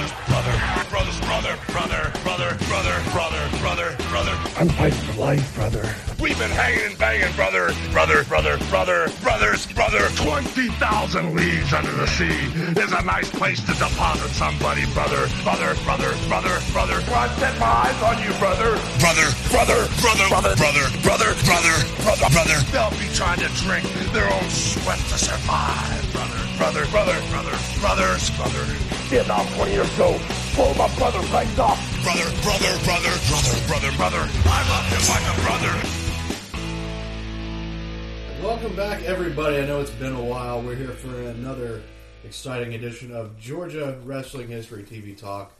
brothers, brother, brothers, brother, brother, brother, brother, brother, brother, brother. I'm fighting for life, brother. We've been hanging and banging, brother, brother, brother, brother, brothers, brother. 20,000 leagues under the sea is a nice place to deposit somebody, brother, brother, brother, brother, brother. Well, I set my eyes on you, brother. Brother, brother, brother, brother, brother, brother, brother, brother, brother. They'll be trying to drink their own sweat to survive, brother, brother, brother, brother, brothers, brother. Vietnam 20 years ago. Pull my brother's legs off. Brother, brother, brother, brother, brother, brother. I love you like a brother. Welcome back, everybody. I know it's been a while. We're here for another exciting edition of Georgia Wrestling History TV Talk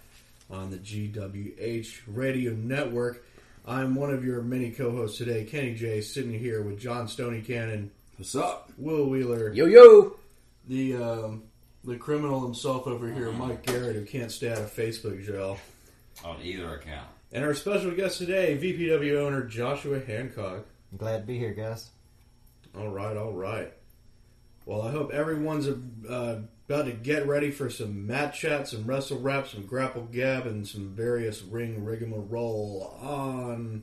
on the GWH Radio Network. I'm one of your many co-hosts today, Kenny J, sitting here with John Stoney Cannon, What's up? Will Wheeler, Yo yo. the um, the criminal himself over here, Mike Garrett, who can't stay out of Facebook jail, on either account. and our special guest today, VPW owner Joshua Hancock. I'm glad to be here, guys. All right, all right. Well, I hope everyone's uh, about to get ready for some mat chat, some wrestle rap, some grapple gab, and some various ring rigmarole on.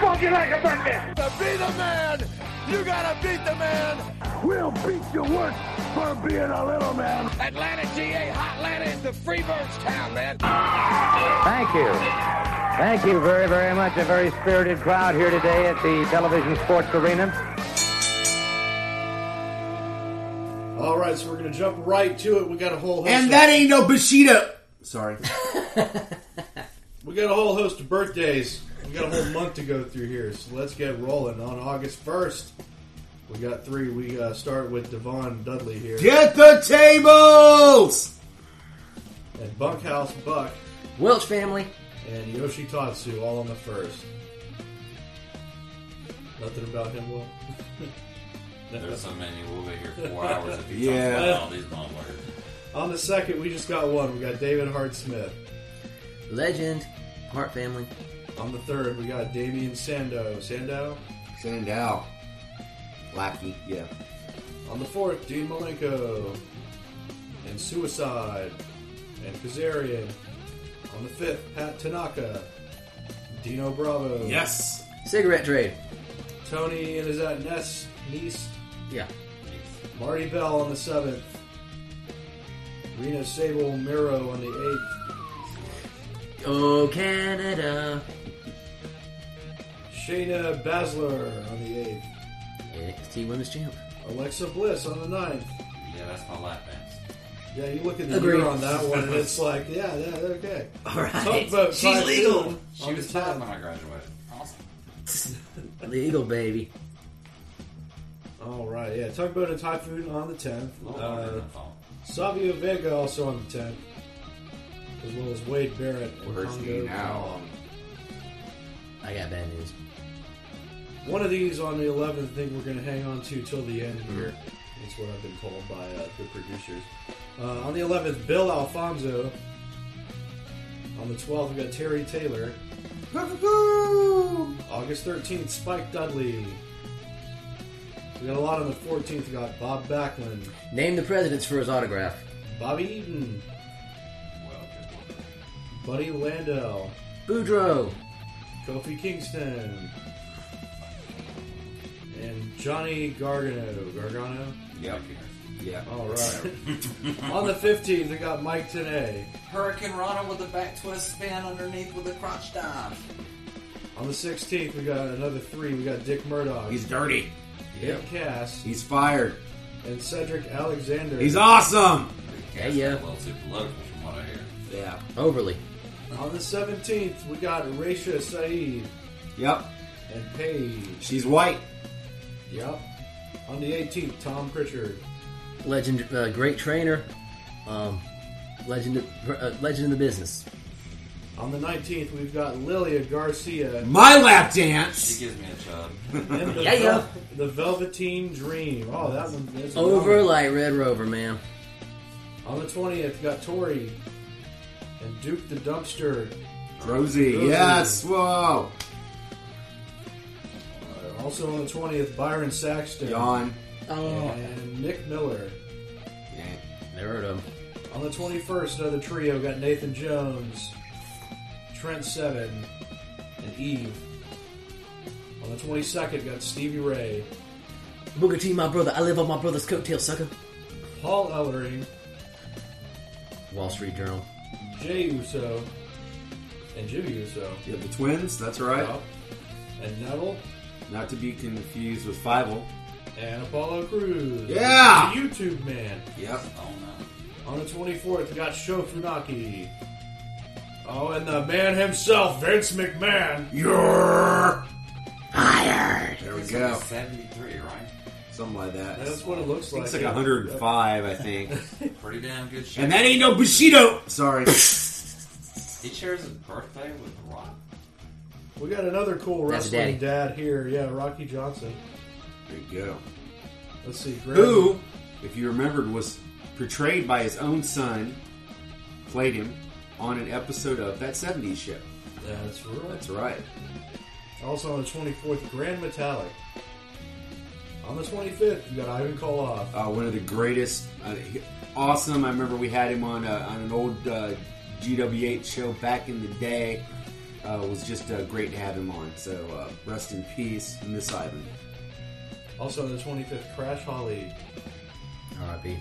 Funky like a Batman. To be the man, you gotta beat the man. We'll beat you worse for being a little man. Atlanta, GA, Hotlanta is the Freebirds town, man. Thank you. Thank you very, very much. A very spirited crowd here today at the Television Sports Arena. All right, so we're going to jump right to it. We got a whole host And of, that ain't no Bushido. Sorry. we got a whole host of birthdays. We got a whole month to go through here, so let's get rolling. On August first, we got three. We uh, start with D-Von Dudley here Get the tables! and Bunkhouse Buck Welch family. and Yoshitatsu all on the first. Nothing about him, Will. There's so many. We'll be here four hours if he Yeah. talks about all these motherfuckers. On the second, we just got one. We got David Hart Smith. Legend. Hart family. On the third, we got Damian Sando. Sandow. Sandow. Lackey, yeah. On the fourth, Dean Malenko. And Suicide. And Kazarian. On the fifth, Pat Tanaka. Dino Bravo. Yes. Cigarette trade. Tony and is that Ness Neist. Yeah. Marty Bell on the seventh. Rena Sable Mero on the eighth. Oh, Canada. Shayna Baszler on the eighth. NXT Women's Champ. Alexa Bliss on the ninth. Yeah, that's my lap dance. Yeah, you look at the Agreed. year on that one, and it's like, yeah, yeah, okay. All right. Tugboat She's Typhoon legal. She was the five 10th. when I graduated. Awesome. Legal, baby. All right, yeah, Talk Tugboat and Typhoon on the tenth. A little Uh, I thought. Savio Vega also on the tenth, as well as Wade Barrett and Where's Congo he now? I got bad news. One of these on the eleventh, I think we're going to hang on to till the end here. That's what I've been told by uh, the producers. Uh, on the eleventh, Bill Alfonso. On the twelfth, we got Terry Taylor. August 13th, Spike Dudley. We got a lot on the 14th. We got Bob Backlund, Name the presidents for his autograph. Bobby Eaton, Well, good one. Buddy Landel, Boudreaux. Kofi Kingston, and Johnny Gargano. Gargano? Yep. Yeah. All right. on the 15th, we got Mike today. Hurricane Rana with a back twist spin underneath with a crotch dive. On the 16th, we got another three. We got Dick Murdoch, He's dirty. Nick Cass, He's fired. and Cedric Alexander. He's awesome. Yeah, yeah. A little too political from what I hear. Yeah. Overly. On the 17th, we got Raisha Saeed Yep. and Paige. She's white. Yep. On the 18th, Tom Pritchard. Legend. Uh, great trainer. Um, legend. Uh, legend in the business. On the 19th, we've got Lilian Garcia My lap dance! She dance. gives me a chub. and the, Yeah, yeah. The Velveteen Dream. Oh, that one is a Over long- like Red Rover, man. On the 20th, got Tori and Duke the Dumpster. Rosie. Rosie. Yes. Whoa. Uh, Also on the 20th, Byron Saxton. Yawn. Oh, And Nick Miller. Yeah. never heard of him. On the 21st, another trio got Nathan Jones, Trent Seven, and Eve. On the 22nd, got Stevie Ray, Booker T, my brother. I live on my brother's coattail, sucker. Paul Ellering, Wall Street Journal. Jay Uso, and Jimmy Uso. You have the twins, that's right. Yup. And Neville, Not to be confused with Fievel. and Apollo Crews. Yeah! The YouTube man. Yep. Oh no. On the 24th, we got Sho Funaki. Oh, and the man himself, Vince McMahon. You're Fired. There we It's go. like 73, right? Something like that. That's what it looks like. It's like 105, I think. Pretty damn good shit. and that ain't no Bushido! Sorry. he shares his birthday with The Rock. We got another cool That's wrestling dad here. Yeah, Rocky Johnson. There you go. Let's see. Graham- Who, if you remembered, was portrayed by his own son, played him on an episode of that 70s show. That's right. That's right. Also on the 24th, Gran Metalik. On the 25th, you got Ivan Koloff. Uh, one of the greatest, uh, he- awesome. I remember we had him on uh, on an old uh, GWH show back in the day. Uh, it was just uh, great to have him on. So uh, rest in peace, Miss Ivan. Also on the 25th, Crash Holly. R.I.P.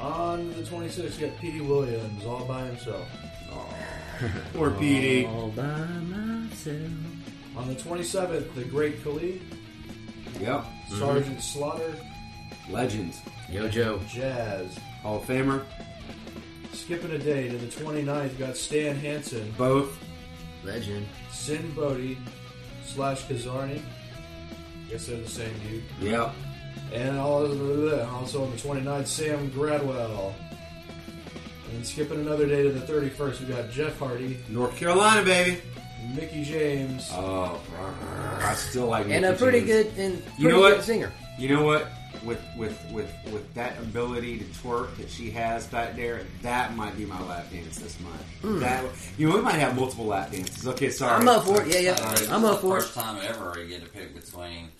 On the 26th, you got Petey Williams all by himself. Poor Petey. All by myself. On the 27th, the Great Khali, Yep. Mm-hmm. Sergeant Slaughter, Legend. Yo, Joe. Jazz. Hall of Famer. Skipping a day to the 29th, you got Stan Hansen, Both. Legend. Sin Bodhi, slash Kizarny. Guess they're the same dude. Yep. And also on the 29th, Sam Gradwell. And skipping another day to the 31st, we got Jeff Hardy, North Carolina, baby. Mickie James, Oh, I still like And a pretty James. good and pretty You know good what? singer. You know what? With with with with that ability to twerk that she has back there, that might be my lap dance this month. That you know we might have multiple lap dances. Okay, sorry. Hmm. I'm up for it. Yeah, yeah. Uh, I'm is up for it. First time ever you get to pick between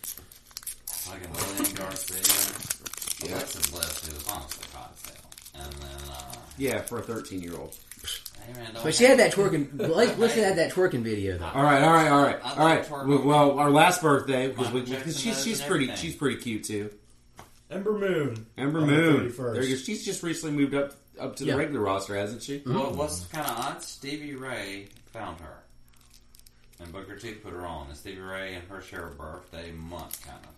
fucking Lilian Garcia, Alexa Bliss, who was honestly hot as hell, and then uh, Yeah, for a 13 year old. Hey man, But she had that twerking. Like, listen to that twerking video though. All right, all right, all right, I all right. thought Well, well, our last birthday because Michael we, because she's she's pretty everything. she's pretty cute too. Ember Moon. Ember on the Moon. 31st. There you go. She's just recently moved up up to the Yeah. regular roster, hasn't she? Well, what's kind of odd? Stevie Ray found her, and Booker T put her on. And Stevie Ray and her share a birthday month, kind of.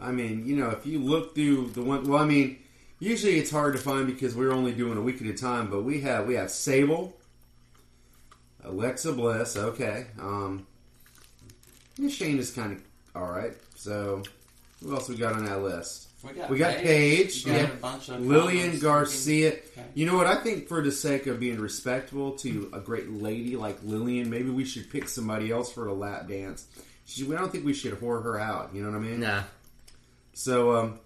I mean, you know, if you look through the one, well, I mean, usually it's hard to find because we're only doing a week at a time. But we have we have Sable, Alexa Bliss. Okay, um, yeah, Shane is kind of all right. So who else we got on that list? We got, We got Paige, We got yeah. a bunch of Lilian comments. Garcia. Okay. You know what? I think for the sake of being respectful to a great lady like Lilian, maybe we should pick somebody else for a lap dance. She, I don't think we should whore her out. You know what I mean? Nah. So, um,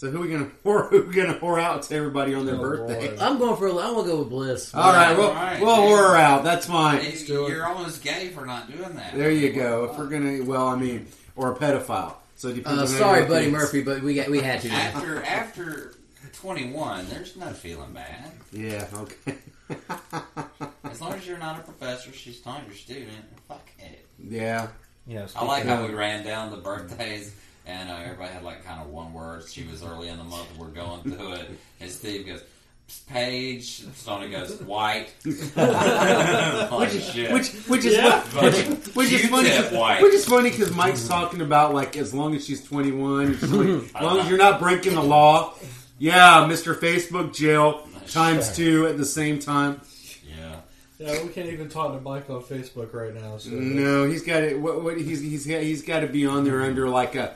so who we gonna whore? Who we gonna whore out to everybody on their Oh, birthday? boy. I'm going for. a- I'm gonna go with Bliss. All right, we'll, All right, we'll yeah. whore her out. That's fine. Hey. You're almost gay for not doing that. There you go. If we're gonna, well, I mean, or a pedophile. So it depends Uh, on sorry, Buddy think. Murphy, but we got we had to. After after 21, there's no feeling bad. Yeah. Okay. As long as you're not a professor, she's not your student. Fuck it. yeah. Yeah, I like how we ran down the birthdays and uh, everybody had like kind of one word. She was early in the month. We're going through it, and Steve goes. Paige, Stoney goes white. shit. Which which is Yeah. which, which is funny. White. Which is funny because Mike's talking about like as long as she's twenty one, as long as you're not breaking the law. Yeah, Mr. Facebook jail times two at the same time. yeah. Yeah, we can't even talk to Mike on Facebook right now. So No, he's got it. What, what he's he's he's got to be on there under like a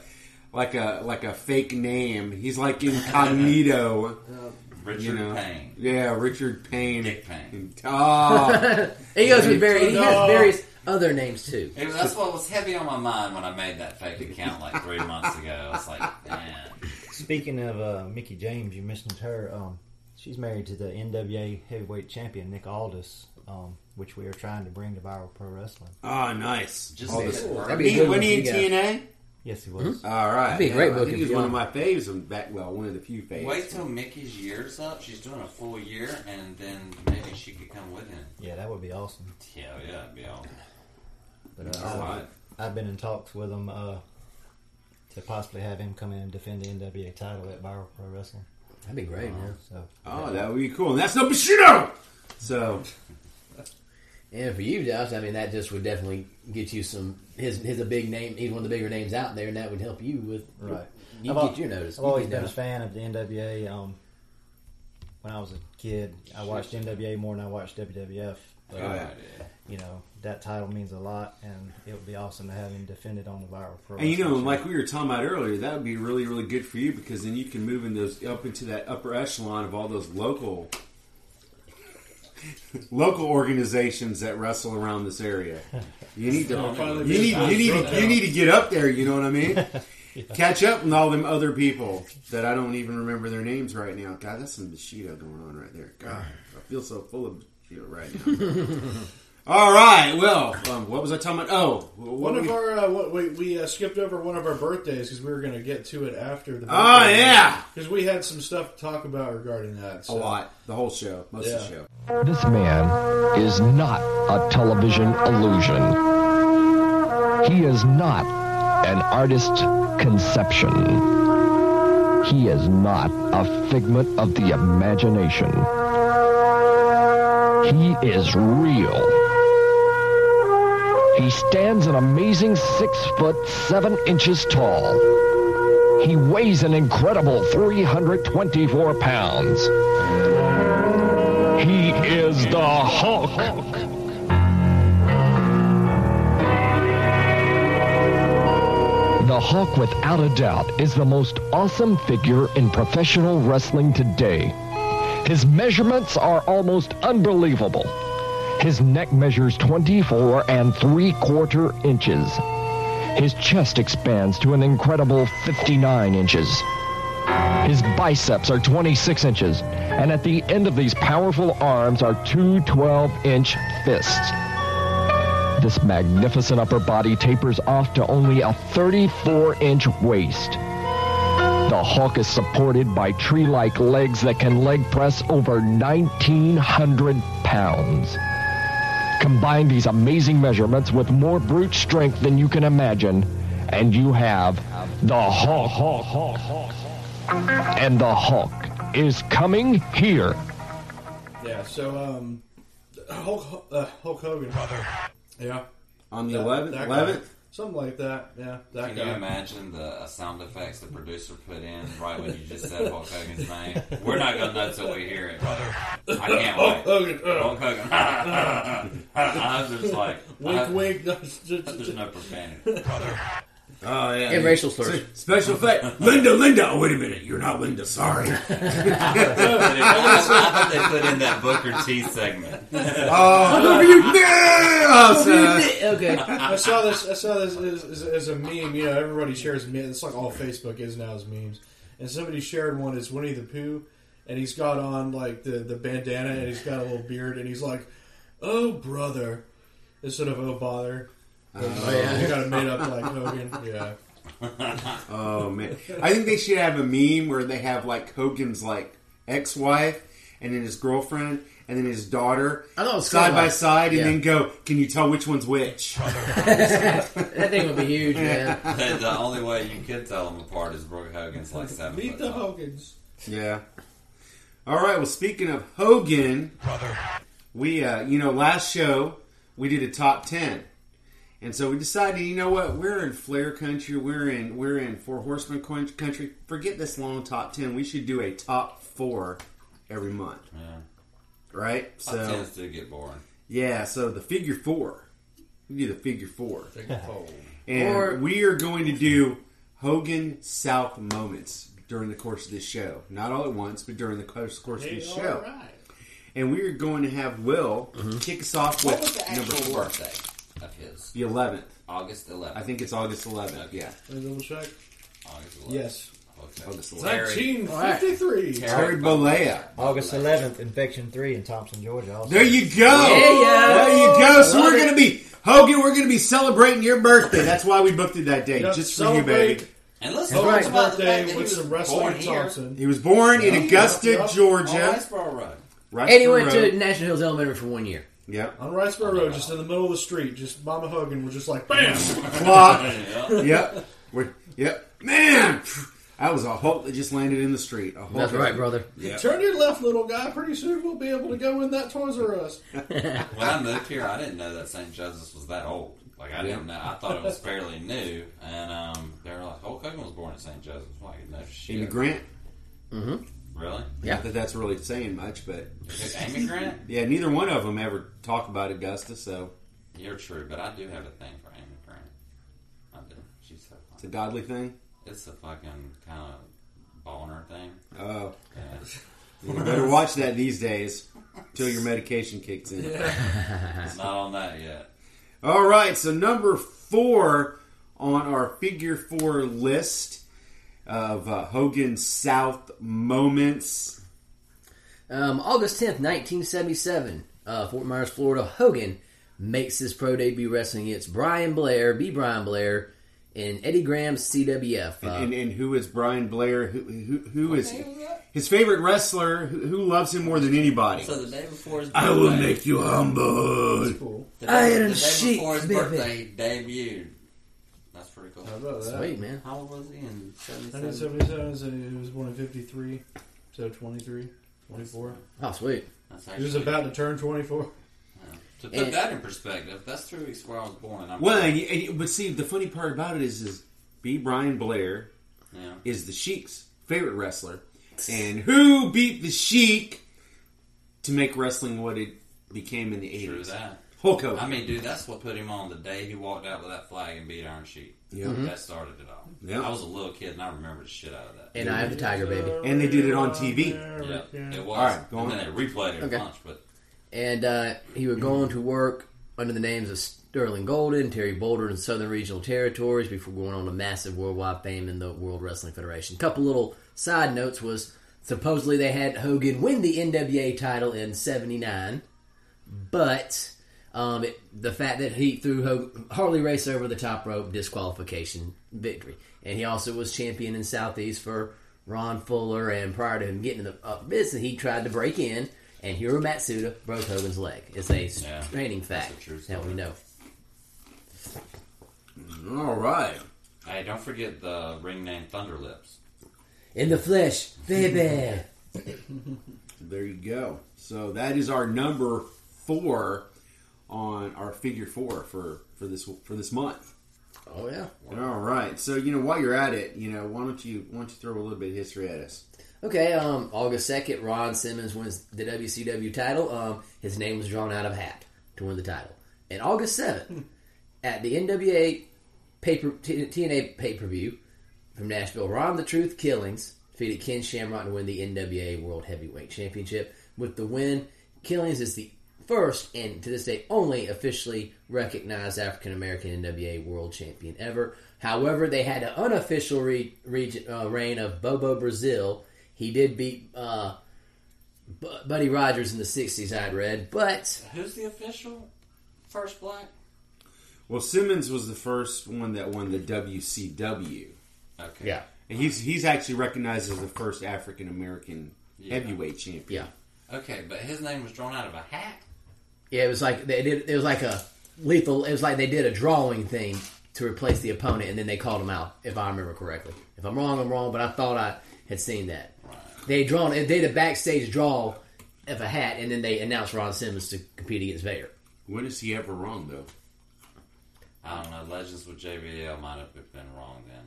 like a like a fake name. He's like incognito. Richard You know. Payne. Yeah, Richard Payne. Dick Payne. Oh, he goes with very. He has various other names too. It was, that's what was heavy on my mind when I made that fake account like three months ago. It's like, man. Speaking of uh, Mickie James, you mentioned her. Um, she's married to the NWA heavyweight champion Nick Aldis, um, which we are trying to bring to Viral Pro Wrestling. Oh, nice. Just All to this- get That'd be a good when one he in for you. TNA? Yes, he was. All right. That'd be a great Yeah, I booking think He's for one of my faves. and Back well, one of the few faves. Wait till Mickie's year's up. She's doing a full year, and then maybe she could come with him. Yeah, that would be awesome. Yeah, yeah, it'd be awesome. But uh, All I've, right. I've been in talks with him uh, to possibly have him come in and defend the NWA title at Viral Pro Wrestling. That'd be great, man. So Oh, that would be cool. And that's no Bushido. So And for you, Josh, I mean, that just would definitely get you some. His his a big name. He's one of the bigger names out there, and that would help you with. Right. You I've al- get your notice. I've You always get been a fan of the NWA. Um, when I was a kid, I watched NWA more than I watched WWF. But, Oh, yeah. you know that title means a lot, and it would be awesome to have him defend it on the Viral Pro. And you know, like we were talking about earlier, that would be really, really good for you because then you can move in those up into that upper echelon of all those local local organizations that wrestle around this area. You need to you need you need to, you need to get up there. You know what I mean? Catch up with all them other people that I don't even remember their names right now. God, that's some Bushido going on right there. God, I feel so full of Bushido right now. all right, well, um, what was I talking about? Oh, what One of we- our uh, what, we we uh, skipped over one of our birthdays because we were going to get to it after the. Oh, yeah. because we had some stuff to talk about regarding that. a So. lot, the whole show, most of the show. This man is not a television illusion. He is not an artist conception. He is not a figment of the imagination. He is real. He stands an amazing six foot seven inches tall. He weighs an incredible 324 pounds. He is the Hulk. The Hulk, without a doubt, is the most awesome figure in professional wrestling today. His measurements are almost unbelievable. His neck measures 24 and 3 quarter inches. His chest expands to an incredible 59 inches. His biceps are 26 inches, and at the end of these powerful arms are two 12 inch fists. This magnificent upper body tapers off to only a 34 inch waist. The Hulk is supported by tree like legs that can leg press over 1,900 pounds. Combine these amazing measurements with more brute strength than you can imagine, and you have the Hulk. Hulk, Hulk, Hulk. And the Hulk is coming here. Yeah. So um, Hulk uh, Hulk Hogan, brother. Yeah. On the 11th, 11th. Something like that. Yeah. That Can guy. you imagine the uh, sound effects the producer put in right when you just said Hulk Hogan's name? We're not to know till we hear it. Brother. I can't Hulk wait. Hogan. uh, Hulk Hogan. I was just like, Wink, I- wink. No, There's no profanity. Oh yeah, And racial slurs. Special effect, Linda, Linda. Oh wait a minute, you're not Linda. Sorry. I hope they put in that Booker T segment. oh, look at you oh, now. son. Uh, okay. I saw this. I saw this as, as, as a meme. You know, everybody shares memes. It's like all Facebook is now is memes. And somebody shared one as Winnie the Pooh, and he's got on like the the bandana, and he's got a little beard, and he's like, "Oh brother," instead of "Oh bother." Oh yeah. he got it made up like Hogan. Yeah, Oh man, I think they should have a meme where they have like Hogan's like ex-wife and then his girlfriend and then his daughter I thought it was side kinda by like- side, and yeah. then go. Can you tell which one's which? That thing would be huge, man. the the only way you could tell them apart is Brooke Hogan's like seven meet foot the tall. Hogans. Yeah. All right. Well, speaking of Hogan, brother, we uh, you know last show we did a top ten, and so we decided you know what we're in Flair country, we're in we're in Four Horsemen country. Forget this long top ten. We should do a top four every month, Yeah. right? Top So tens do get boring. yeah, so the figure four, we do the figure four, Figure four. and Or- we are going to do Hogan South moments during the course of this show. Not all at once, but during the course, course of this show. All right. And we are going to have Will mm-hmm. kick us off What was with the number four. birthday of his? The 11th. August 11th. I think it's August 11th. Yeah. Let me double check. August 11th. Yes. Okay. August 11th. Terry- 1953. Terry Bollea. August 11th, Infection 3 in Thomson, Georgia. Also. There you go. Yeah. There you go. So Love we're going to be, Hogan, we're going to be celebrating your birthday. That's why we booked it that day. Yep, just for celebrate you, baby. And let's Hogan's talk about the birthday fact that he with was some born wrestling here Thomson. He was born in Augusta, yeah, yeah. on Georgia. Riceboro Road. Right And he for went to. National Hills Elementary for one year. Yep. On Riceboro Road, just in the middle of the street, just Mama Hogan was just like, bam! Clock. Yeah. yep. We're, yep. Man, that was a Hulk that just landed in the street. A Hulk That's right, brother. Yep. Turn your left, little guy. Pretty soon we'll be able to go in that Toys R Us. When I moved here, I didn't know that St. Joseph's was that old. Like I didn't know. I thought it was fairly new, and um, they were like, "Hulk Hogan was born at St. Joseph's." I'm Like, no shit. Amy Grant. Really? Yeah. Not that that's really saying much, but Is it Amy Grant? yeah, neither one of them ever talk about Augusta, so You're true, but I do have a thing for Amy Grant. I do. She's so it's a fun. godly thing. It's a fucking kind of boner thing. Oh, Yeah. you better watch that these days until your medication kicks in. It's not on that yet. All right, so number four on our figure four list of uh, Hogan South moments. Um, August 10th, 1977, uh, Fort Myers, Florida, Hogan makes his pro debut wrestling against Brian Blair, B. Brian Blair, in Eddie Graham's CWF. Uh, And, and who is Brian Blair? Who, who, who is name his favorite wrestler? Who, who loves him more than anybody? So the day before his I will make you humble. Cool. The day, Iron the day before his baby. birthday debuted. That's pretty cool. How about that? Sweet, man. How old was he in 77? 1977, so he was born in 53, so 23, 24. Oh, sweet. That's He was actually- about to turn 24. To put And- that in perspective, that's three weeks where I was born. I'm Well, and, you- and, you- but see, the funny part about it is, is B. Brian Blair yeah. is the Sheik's favorite wrestler, and who beat the Sheik to make wrestling what it became in the True eighties? that. Hulk Hogan. I mean, dude, that's what put him on the day he walked out with that flag and beat Iron Sheik. Yeah. That started it all. Yeah. I was a little kid and I remember the shit out of that. And I have the Tiger, baby. and they did it on TV. Yeah, it was. All right, go and then they replayed it Okay. a bunch, but And uh, he would go on to work under the names of Sterling Golden, Terry Boulder, and Southern Regional Territories before going on to massive worldwide fame in the World Wrestling Federation. A couple little side notes was supposedly they had Hogan win the NWA title in '79, but um, it, the fact that he threw Hogan, Harley Race over the top rope disqualification victory, and he also was champion in Southeast for Ron Fuller. And prior to him getting in the uh, business, he tried to break in, and Hiro Matsuda broke Hogan's leg. It's a Yeah. straining fact That's a true that we know. All right. hey, don't forget the ring name Thunder Lips. In the flesh, baby. There you go. So that is our number four on our figure four for for this for this month. oh yeah. All right. So you know while you're at it, you know why don't you why don't you throw a little bit of history at us? Okay, um, August 2nd, Ron Simmons wins the WCW title. Um, his name was drawn out of a hat to win the title. And August 7th, at the NWA paper, TNA pay per view from Nashville, Ron the Truth Killings defeated Ken Shamrock to win the NWA World Heavyweight Championship. With the win, Killings is the first and to this day only officially recognized African American NWA World Champion ever. However, they had an unofficial re- region, uh, reign of Bobo Brazil. He did beat uh, B- Buddy Rogers in the '60s. I'd read, but Who's the official first black? Well, Simmons was the first one that won the WCW. Okay. yeah, And he's he's actually recognized as the first African American Yeah. heavyweight champion. yeah, Okay, but his name was drawn out of a hat. Yeah. It was like they did. It was like a lethal. It was like they did a drawing thing to replace the opponent, and then they called him out. If I remember correctly. If I'm wrong, I'm wrong. But I thought I had seen that. They had drawn. They did a backstage draw of a hat, and then they announced Ron Simmons to compete against Vader. When is he ever wrong though? I don't know. Legends with JBL might have been wrong then.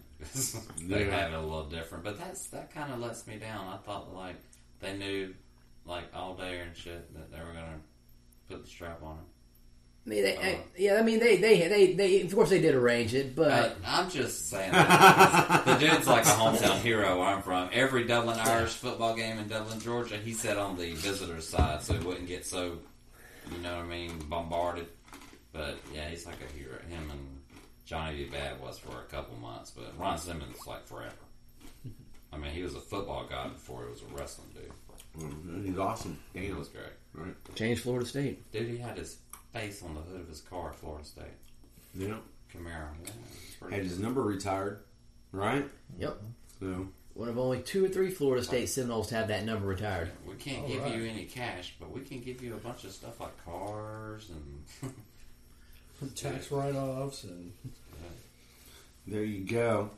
they Yeah. have it a little different, but that's that kind of lets me down. I thought like they knew like all day and shit that they were gonna put the strap on him. I mean, they, I- yeah. I mean, they, they, they, they. Of course, they did arrange it, but Uh, I'm just saying, that the dude's like a hometown hero where I'm from. Every Dublin Irish football game in Dublin, Georgia, he sat on the visitors' side so he wouldn't get so, you know what I mean, bombarded. But yeah, he's like a hero. Him and Johnny B. Bad was for a couple months, but Ron Simmons like forever. I mean, he was a football guy before he was a wrestling dude. Mhm, He's awesome. He Damn. was great. Right. Changed Florida State. Dude, he had his face on the hood of his car at Florida State. Yeah. Camaro. Yeah, Had his number retired. Right? Yep. So One of only two or three Florida State Seminoles to have that number retired. We can't All give right. you any cash, but we can give you a bunch of stuff like cars and Tax write-offs and there you go.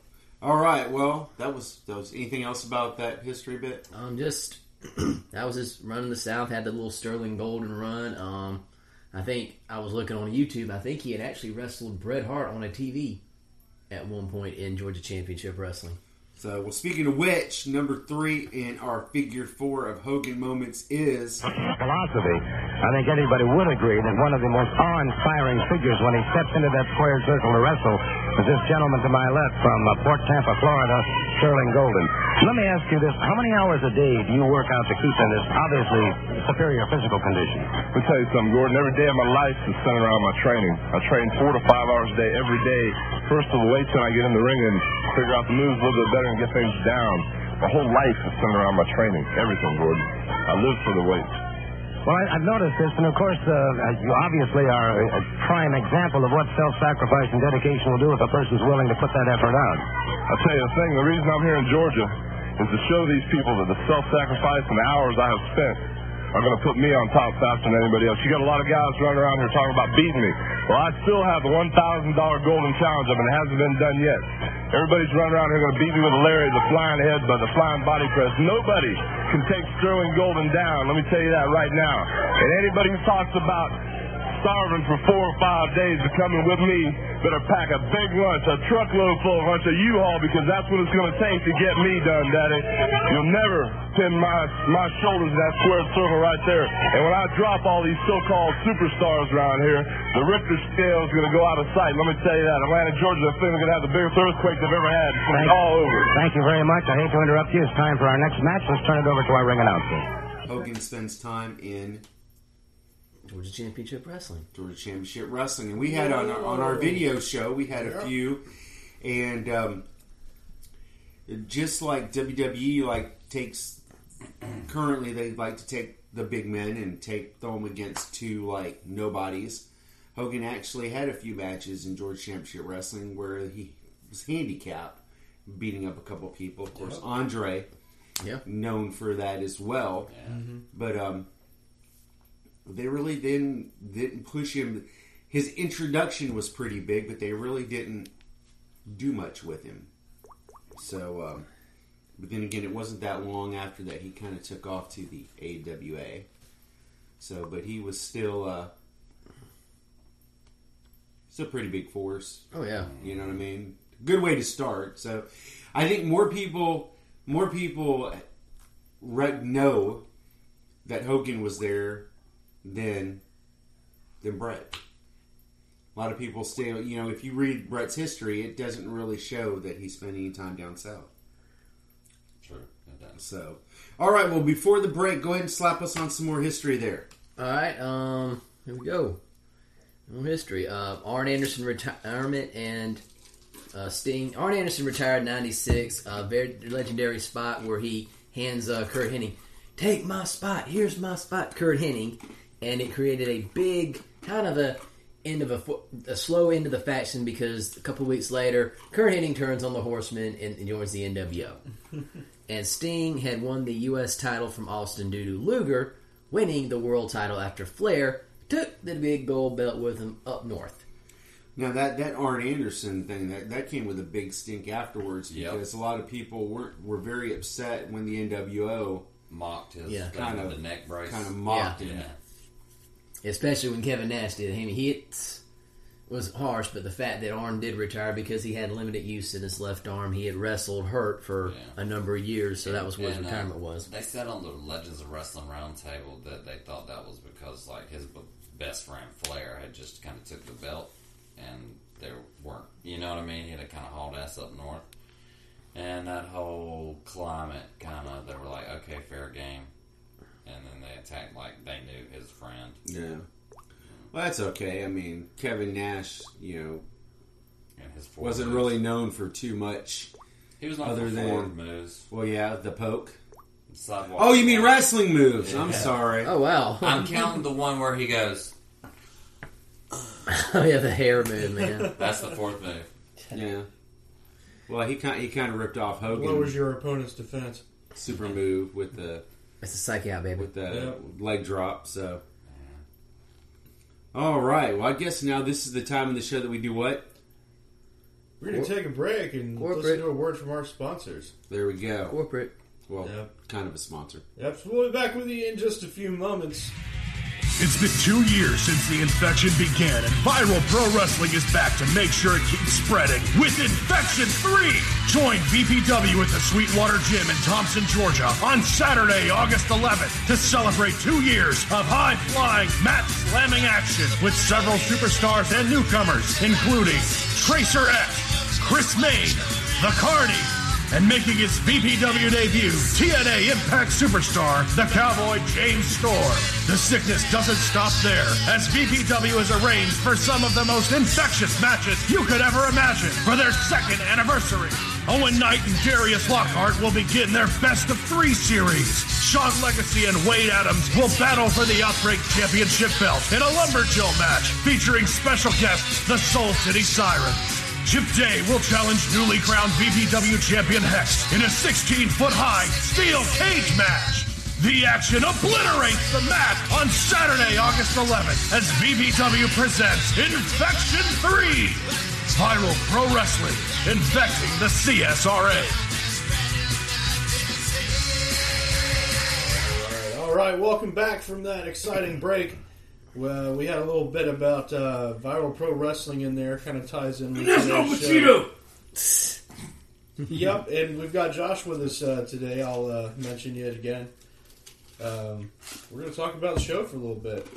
All right. Well, that was that was anything else about that history bit? Um, just that was his run in the South. Had the little Sterling Golden run. Um, I think I was looking on YouTube. I think he had actually wrestled Bret Hart on a TV at one point in Georgia Championship Wrestling. So, well, speaking of which, number three in our figure four of Hogan moments is philosophy, I think anybody would agree that one of the most awe-inspiring figures when he steps into that square circle to wrestle is this gentleman to my left from uh, Port Tampa, Florida, Sterling Golden. Let me ask you this: How many hours a day do you work out to keep in this obviously superior physical condition? Let me tell you something, Gordon. Every day of my life is centered around my training. I train four to five hours a day every day. First of the weights, and I get in the ring and figure out the moves a little bit better and get things down. My whole life is centered around my training. Everything, Gordon. I live for the weights. Well, I, I've noticed this, and of course, uh, you obviously are a, a prime example of what self-sacrifice and dedication will do if a person's willing to put that effort out. I'll tell you a thing, the reason I'm here in Georgia is to show these people that the self-sacrifice and the hours I have spent are going to put me on top faster than anybody else. You got a lot of guys running around here talking about beating me. Well, I still have the $1,000 golden challenge up, and it hasn't been done yet. Everybody's running around here going to beat me with a Larry, the flying headbutt, the flying body press. Nobody can take Sterling Golden down. Let me tell you that right now. And anybody who talks about starving for four or five days of coming with me better pack a big lunch, a truckload full of lunch, a U-Haul, because that's what it's going to take to get me done, Daddy. You'll never pin my my shoulders in that square circle right there. And when I drop all these so-called superstars around here, the Richter scale is going to go out of sight. Let me tell you that. Atlanta, Georgia, I think they're going to have the biggest earthquake they've ever had. It's going to be all over. Thank you very much. I hate to interrupt you. It's time for our next match. Let's turn it over to our ring announcer. Hogan spends time in Georgia Championship Wrestling. Georgia Championship Wrestling, and we had on our, on our video show, we had a few, and um, just like WWE, like takes currently they like to take the big men and take throw them against two like nobodies. Hogan actually had a few matches in Georgia Championship Wrestling where he was handicapped, beating up a couple people. Of course, Andre, Yeah. known for that as well. But um, they really didn't didn't push him. His introduction was pretty big, but they really didn't do much with him. So, um, but then again, it wasn't that long after that he kind of took off to the AWA. So, but he was still uh, still a pretty big force. Oh yeah. You know what I mean? Good way to start. So, I think more people, more people re- know that Hogan was there than than Bret. A lot of people still, you know, if you read Bret's history, it doesn't really show that he spent any time down south. True. It does. So, all right. Well, before the break, go ahead and slap us on some more history there. All right, um, here we go. More history. Uh, Arn Anderson retirement and uh, Sting. Arn Anderson retired '96. A very legendary spot where he hands uh, Curt Hennig, "Take my spot. Here's my spot." Curt Hennig, and it created a big kind of a end of a, a slow end of the faction because a couple weeks later, Curt Hennig turns on the Horsemen and, and joins the NWO. and Sting had won the U.S. title from Austin due to Luger winning the world title after Flair took the big gold belt with him up north. Now that that Arn Anderson thing that that came with a big stink afterwards Yep. because a lot of people weren't were very upset when the NWO Mocked his Yeah. thing Kind with of- the neck brace. kind of mocked Yeah. him. Yeah. Especially when Kevin Nash did. I mean, he it was harsh, but the fact that Arn did retire because he had limited use in his left arm, he had wrestled hurt for Yeah. a number of years, so that was what his And, uh, retirement was. They said on the Legends of Wrestling Roundtable that they thought that was because like his best friend Flair had just kind of took the belt, and they weren't. You know what I mean? He had kind of hauled ass up north, and that whole climate kind of they were like, okay, fair game, and then they attacked like they knew his friend. Yeah. Well, that's okay. I mean, Kevin Nash, you know, And his wasn't forwards. really known for too much He was not Other for than- moves. Well, yeah, the poke. Sidewalk. Oh, you mean wrestling moves? I'm sorry. Oh wow! I'm counting the one where he goes. Oh yeah, the hair move, man. That's the fourth move. Yeah. Well, he kind he kind of ripped off Hogan. What was your opponent's defense? super move with the It's a psych out, baby. with the Yep. leg drop? So. All right. Well, I guess now this is the time of the show that we do what? We're going to take a break and Corporate. listen to a word from our sponsors. There we go. Corporate. Well, Yep. kind of a sponsor. Yep, so we'll be back with you in just a few moments. It's been two years since the infection began, and Viral Pro Wrestling is back to make sure it keeps spreading with Infection 3. Join VPW at the Sweetwater Gym in Thomson, Georgia on Saturday, August 11th to celebrate two years of high flying, mat slamming action with several superstars and newcomers, including Tracer X, Chris Main, The Carney, and making his VPW debut, TNA Impact Superstar, the Cowboy James Storm. The sickness doesn't stop there, as VPW has arranged for some of the most infectious matches you could ever imagine for their second anniversary. Owen Knight and Darius Lockhart will begin their best of three series. Sean Legacy and Wade Adams will battle for the Outbreak Championship belt in a lumberjill match featuring special guests, the Soul City Sirens. Chip Day will challenge newly crowned VPW champion Hex in a 16-foot high steel cage match. The action obliterates the mat on Saturday, August 11th, as VPW presents Infection 3. Viral Pro Wrestling, infecting the CSRA. All right, welcome back from that exciting break. Well, we had a little bit about uh, viral pro wrestling in there, kind of ties in with There's no today's show. Pacino. Yep, and we've got Josh with us uh, today. I'll uh, mention yet again. Um, we're going to talk about the show for a little bit.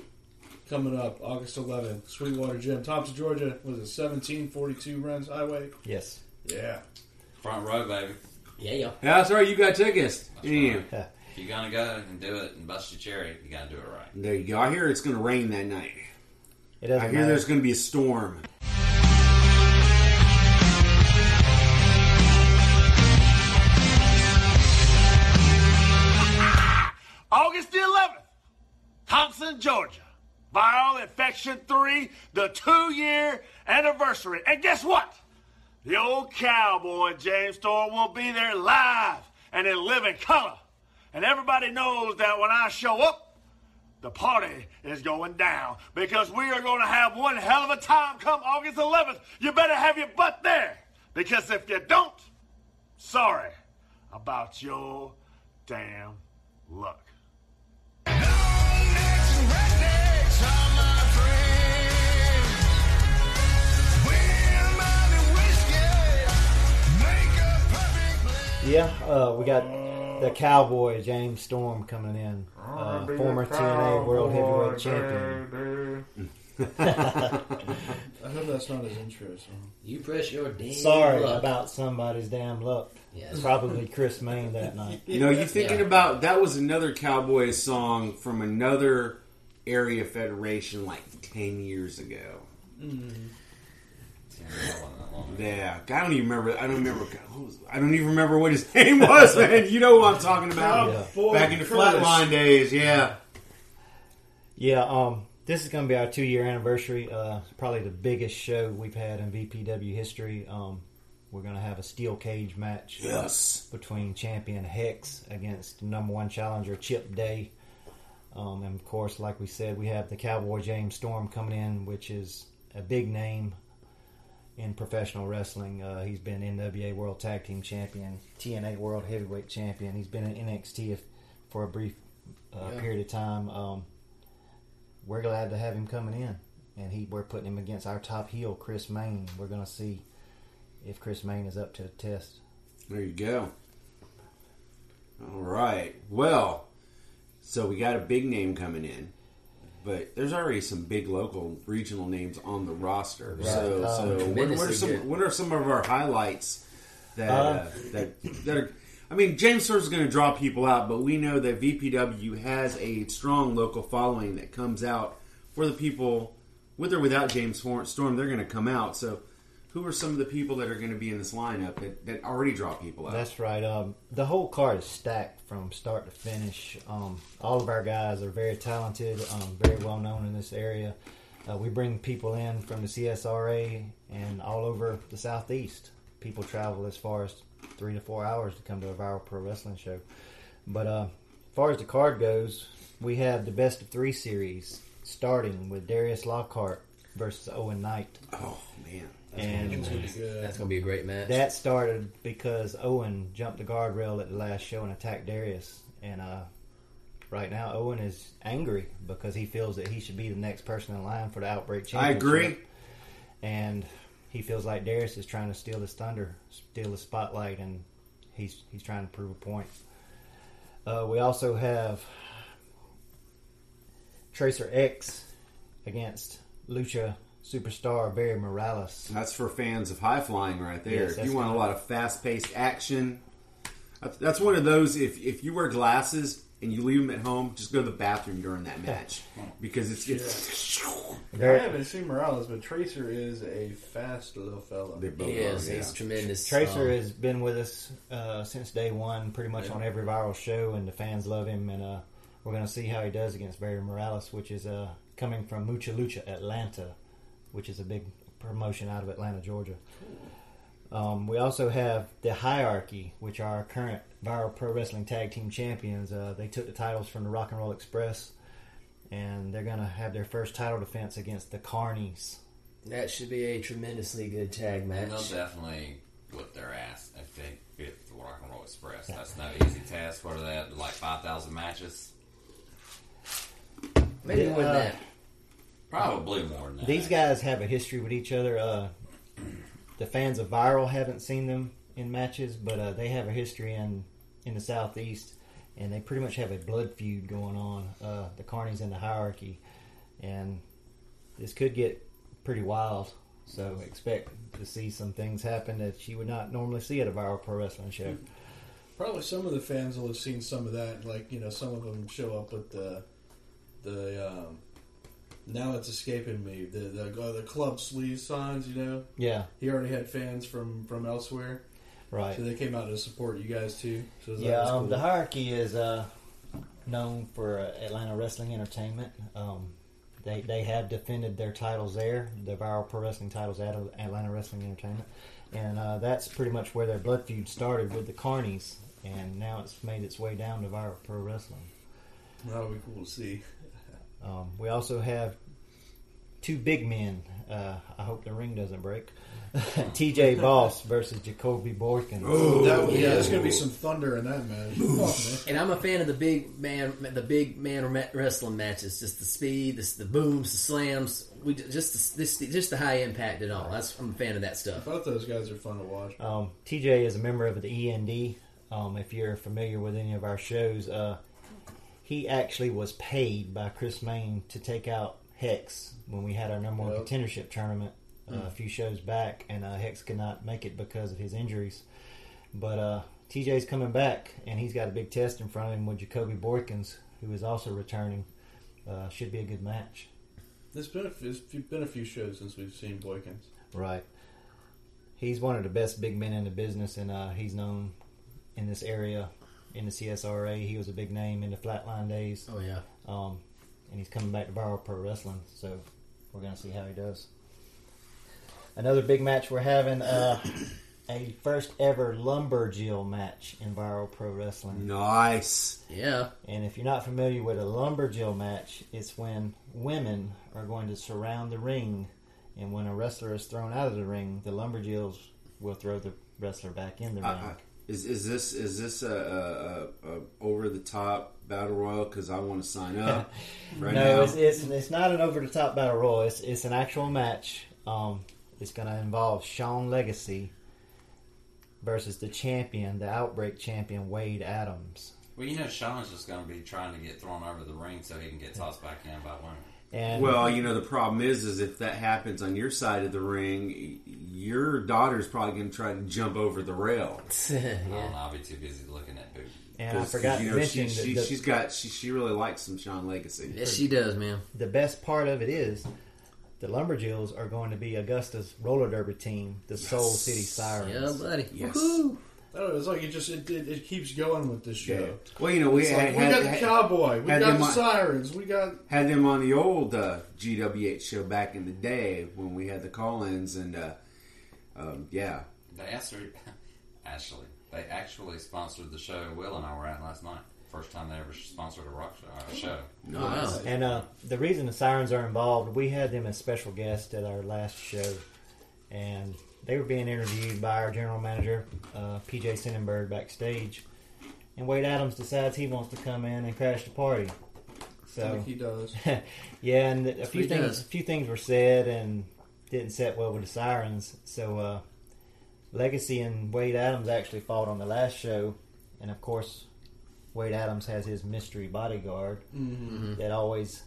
Coming up August 11th, Sweetwater Gym, Thomson, Georgia. Was it 1742 Wrens Highway? Yes. Yeah. Front row, baby. Yeah, yeah. Yeah, that's right. You got tickets. Yeah. If you're gonna go and do it and bust your cherry, you gotta do it right. There you go. I hear it's going to rain that night. It doesn't I hear matter. there's going to be a storm. August the 11th, Thomson, Georgia. Viral Infection 3, the two year anniversary. And guess what? The old cowboy James Storm will be there live and in living color. And everybody knows that when I show up, the party is going down because we are going to have one hell of a time come August 11th. You better have your butt there because if you don't, sorry about your damn luck. Yeah, uh, we got the Cowboy James Storm coming in, uh, former TNA World Heavyweight Champion. I hope that's not his intro song. You press your damn Sorry luck. about somebody's damn luck. Yes. Probably Chris Main that night. You know, you thinking Yeah. about that was another Cowboy song from another area federation like ten years ago. Yeah, I don't even remember. I don't remember. who was- I don't even remember what his name was, man. You know what I'm talking about? Cowboy Back in the Curtis. flatline days, yeah. Yeah, um, this is going to be our two year anniversary. Uh, probably the biggest show we've had in VPW history. Um, we're going to have a steel cage match Yes. between champion Hex against number one challenger Chip Day. Um, and of course, like we said, we have the Cowboy James Storm coming in, which is a big name in professional wrestling. Uh, he's been NWA World Tag Team Champion, TNA World Heavyweight Champion. He's been in NXT for a brief uh, Yeah. period of time. Um, we're glad to have him coming in, and he we're putting him against our top heel, Chris Main. We're going to see if Chris Main is up to the test. There you go. All right. Well, so we got a big name coming in, but there's already some big local regional names on the roster. So, Um, so what, what are some good. what are some of our highlights that uh, Uh, that that are? I mean, James Storm's going to draw people out, but we know that VPW has a strong local following that comes out for the people with or without James Storm. They're going to come out. So, who are some of the people that are going to be in this lineup that, that already draw people out? That's right. Um, the whole card is stacked from start to finish. Um, all of our guys are very talented, um, very well known in this area. Uh, we bring people in from the CSRA and all over the southeast. People travel as far as three to four hours to come to a viral pro wrestling show. But uh, as far as the card goes, we have the best of three series, starting with Darius Lockhart versus Owen Knight. oh man, And That's gonna be a great match. that started because Owen jumped the guardrail at the last show and attacked Darius. And uh, right now, Owen is angry because he feels that he should be the next person in line for the Outbreak I agree. And he feels like Darius is trying to steal his thunder, steal the spotlight, and he's he's trying to prove a point. Uh, we also have Tracer X against Lucha superstar Barry Morales. That's for fans of high flying right there. Yes, if you want a lot of fast paced action, that's- that's one of those. If if you wear glasses and you leave them at home, just go to the bathroom during that match because it's, it's I haven't seen Morales, but Tracer is a fast little fella. they both he is. are, yeah. He's tremendous. Tracer Um, has been with us uh, since day one, pretty much on every viral show, and the fans love him. And uh, we're going to see how he does against Barry Morales, which is uh, coming from Mucha Lucha Atlanta, which is a big promotion out of Atlanta, Georgia. Um, we also have the Hierarchy, which are our current viral pro wrestling tag team champions. Uh, they took the titles from the Rock and Roll Express, and they're going to have their first title defense against the Carnies. That should be a tremendously good tag match. And they'll definitely whip their ass if they beat the Rock and Roll Express. That's no easy task. What are they? at, Like 5,000 matches? Maybe Yeah, more than uh, that. Probably more than that. These guys have a history with each other. Uh, the fans of Viral haven't seen them in matches, but uh, they have a history in in the southeast, and they pretty much have a blood feud going on. Uh, the Carnies and the Hierarchy, and this could get pretty wild. So expect to see some things happen that you would not normally see at a Viral Pro Wrestling show. Probably some of the fans will have seen some of that. Like you know, some of them show up with the the. Um, now it's escaping me. The the, uh, the club sleeve signs. You know, Yeah, he already had fans from from elsewhere, right. so they came out to support you guys too. So that Yeah, was um, the hierarchy is uh, known for uh, Atlanta Wrestling Entertainment. Um, they they have defended their titles there, the viral pro wrestling titles at Atlanta Wrestling Entertainment, and uh, that's pretty much where their blood feud started with the Carnies, and now it's made its way down to viral pro wrestling. That'll be cool to see. Um, we also have two big men. Uh, I hope the ring doesn't break. TJ Boss versus Jacoby Borkins. That, yeah, there's going to be some thunder in that match. Oh, man. And I'm a fan of the big man, the big man wrestling matches. Just the speed, the, the booms, the slams. We just the, this, just the high impact and all. That's I'm a fan of that stuff. Both those guys are fun to watch. Um, TJ is a member of the END. Um, if you're familiar with any of our shows, uh, he actually was paid by Chris Main to take out Hex when we had our number one Yep. contendership tournament uh, a few shows back, and uh, Hex could not make it because of his injuries. But uh, TJ's coming back, and he's got a big test in front of him with Jacoby Borkins, who is also returning. Uh, should be a good match. There's been a, few- it's been a few shows since we've seen Boykins. Right. He's one of the best big men in the business, and uh, he's known in this area in the CSRA. He was a big name in the Flatline days, Oh yeah. um, and he's coming back to Viral Pro Wrestling. So we're going to see how he does. Another big match we're having uh, a first ever lumberjill match in Viral Pro Wrestling. Nice. Yeah. And if you're not familiar with a lumberjill match, it's when women are going to surround the ring, and when a wrestler is thrown out of the ring, the lumberjills will throw the wrestler back in the ring. Is is this is this a, a, a, a over the top battle royal? Because I want to sign up right no, now. it's, it's it's not an over the top battle royal. It's it's an actual match. Um, it's going to involve Sean Legacy versus the champion, the Outbreak champion Wade Adams. Well, you know, Sean's just going to be trying to get thrown over the ring so he can get tossed back in by women. And Well, you know the problem is, is if that happens on your side of the ring, y- your daughter's probably going to try to jump over the rail. I don't yeah. know, I'll be too busy looking at boobies. and I 'Cause, forgot you to mention she, that she, the- she's got she, she really likes some Sean Legacy. Yes, she does, man. the best part of it is the Lumberjills are going to be Augusta's roller derby team, the Soul City Sirens. Yeah, buddy. Yes. Woohoo. Oh, it's like it just it, it, it keeps going with this show. Yeah. Well, you know, we had, like, we had, got the had- cowboy, we had got them the on- sirens, we got had them on the old uh, GWH show back in the day when we had the call-ins, and uh, um, yeah, They actually, actually, they actually sponsored the show Will and I were at last night. First time they ever sponsored a rock show. A show. Oh, wow. And uh, the reason the Sirens are involved, we had them as special guests at our last show, and they were being interviewed by our general manager, uh, PJ Sennenberg, backstage. And Wade Adams decides he wants to come in and crash the party. So he does. yeah, and a few he things, does. a few things were said and didn't set well with the Sirens. So uh, Legacy and Wade Adams actually fought on the last show, and of course, Wade Adams has his mystery bodyguard that always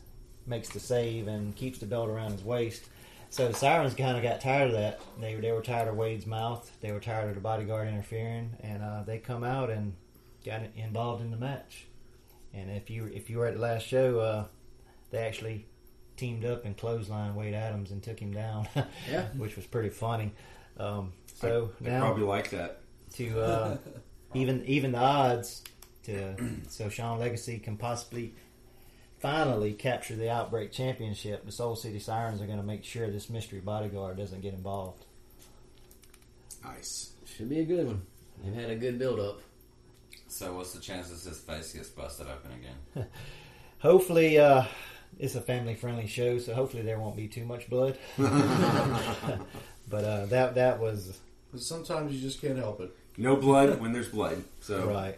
makes the save and keeps the belt around his waist. So the Sirens kind of got tired of that. They they were tired of Wade's mouth. They were tired of the bodyguard interfering, and uh, they come out and got involved in the match. And if you if you were at the last show, uh, they actually teamed up and clotheslined Wade Adams and took him down. Yeah. which was pretty funny. Um, so they now probably like that. to uh, even even the odds to so Sean Legacy can possibly finally capture the Outbreak Championship. The Soul City Sirens are going to make sure this mystery bodyguard doesn't get involved. Nice. Should be a good one. They've had a good build up. So what's the chances his face gets busted open again? Hopefully, uh, it's a family friendly show, so hopefully there won't be too much blood. but uh, that that was sometimes you just can't help it. No blood when there's blood. So right.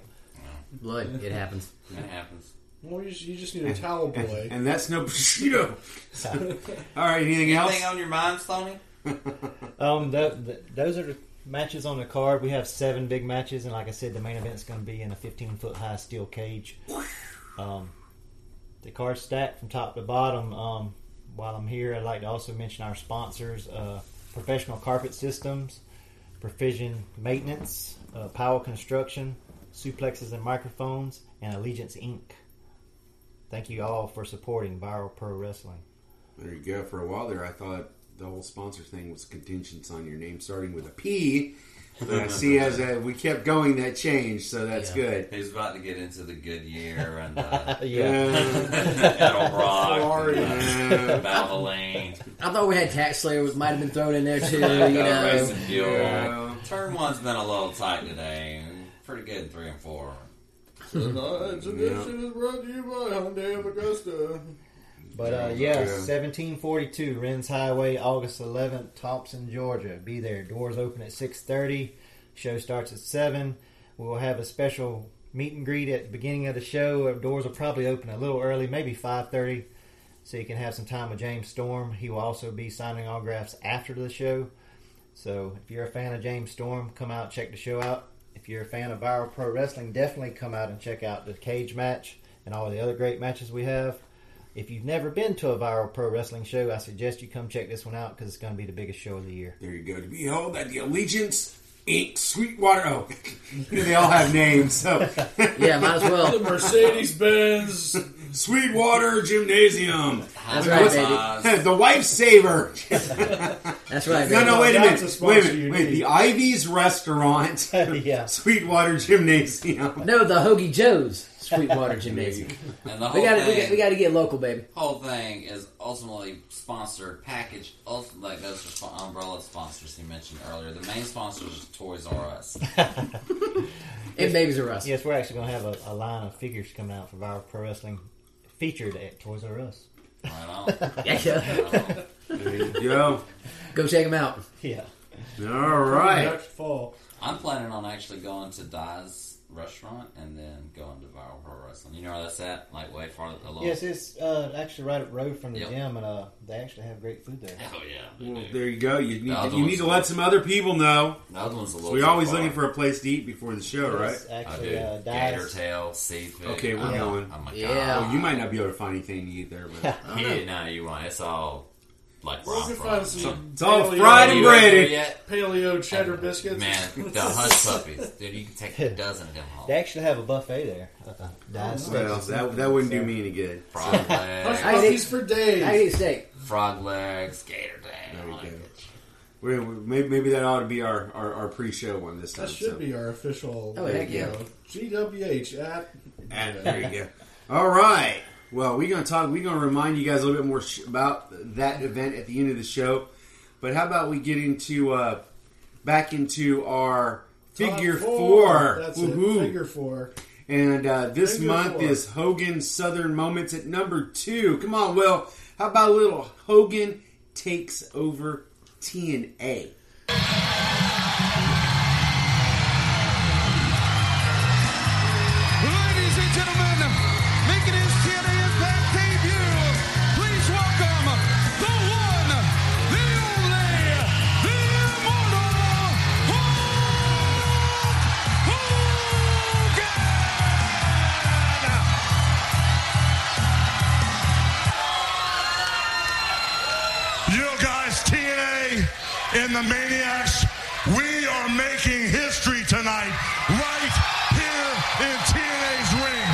Blood, it happens. It happens. Well, you just, you just need a towel boy. and that's no Bushido. All right, anything else? Anything on your mind, Stoney? Um, th th those are the matches on the card. We have seven big matches, and like I said, the main event is going to be in a 15 foot high steel cage. Um, the card's stacked from top to bottom. Um, while I'm here, I'd like to also mention our sponsors: uh, Professional Carpet Systems, Precision Maintenance, uh, Powell Construction, Suplexes and Microphones, and Allegiance Inc. Thank you all for supporting Viral Pro Wrestling. There you go. For a while there, I thought the whole sponsor thing was contingent on your name starting with a P. But I see as uh, we kept going, that changed, so that's Yeah. good. He's about to get into the Goodyear and uh, Yeah. Edelbrock, Ferrari. and, uh, Valvoline, I thought we had TaxSlayer might have been thrown in there too. You know, Racing Fuel. Yeah. Turn one's been a little tight today. Pretty good in three and four. Tonight's edition is brought to you by Hyundai of Augusta. But uh, yeah, Yeah. 1742 Wrens Highway, August 11th, Thomson, Georgia. Be there. Doors open at 6:30. Show starts at seven. We will have a special meet and greet at the beginning of the show. Uh, Doors will probably open a little early, maybe 5:30, so you can have some time with James Storm. He will also be signing autographs after the show. So if you're a fan of James Storm, come out check the show out. If you're a fan of Viral Pro Wrestling, definitely come out and check out the cage match and all the other great matches we have. If you've never been to a viral pro wrestling show, I suggest you come check this one out because it's going to be the biggest show of the year. There you go. To be held at the Allegiance Inc. Sweetwater. Oh, they all have names. So yeah, might as well. The. Mercedes Benz. Sweetwater Gymnasium. That's right, baby. The wife saver. That's right, No, baby. no, wait a That's minute. a sponsor Wait a you minute. Wait, need. the Ivy's restaurant. yeah. Sweetwater Gymnasium. No, the Hoagie Joe's Sweetwater Gymnasium. and the whole We got to we got to get local, baby. whole thing is ultimately sponsored, packaged, ultimately like those are sp- umbrella sponsors he mentioned earlier. The main sponsor is Toys R Us. And Babies R Us. Yes, we're actually going to have a, a line of figures coming out for viral pro wrestling featured at Toys R Us. Right on. Yeah, yeah. Right on. There you go. Go check them out. Yeah. All right. Next fall. I'm planning on actually going to Dai's restaurant and then going to Viral Pro Wrestling. You know where that's at? Like way far a little. Yes, it's uh, actually right up the road from the Yep. gym, and uh, they actually have great food there. Hell yeah. they Well, do. there you go. You need, other you need one's- to let some other people know. The other one's a little. We're too always far. looking for a place to eat before the show, right? It's I actually do. uh, Gator Dice. tail, seafood. Okay, we're I'm- going. Oh my god. Yeah. Well, you might not be able to find anything to eat there, but Yeah, no, you won't. It's all like where We I'm can find some it's all paleo- fried and you over there breaded. yet? paleo cheddar biscuits. Man, the hush puppies. Dude, you can take a dozen of them home. They actually have a buffet there. at the Dice Well, Steaks. that, that wouldn't do me any good. Frog Hush legs. I puppies for days. I eat steak. frog legs, gator There dang. you like go. it. We- we- Maybe, maybe that ought to be our, our, our pre-show one this time. That should so. be our official. Oh, heck you yeah. know, GWH at. And there you go. All right. Well, we're gonna talk. We're gonna remind you guys a little bit more sh- about that event at the end of the show. But how about we get into uh, back into our Top figure four? That's Woohoo. it. Figure four. And uh, this Figure month four. is Hogan Southern Moments at number two. Come on, Will. How about a little Hogan takes over TNA? The Maniacs, we are making history tonight, right here in TNA's ring.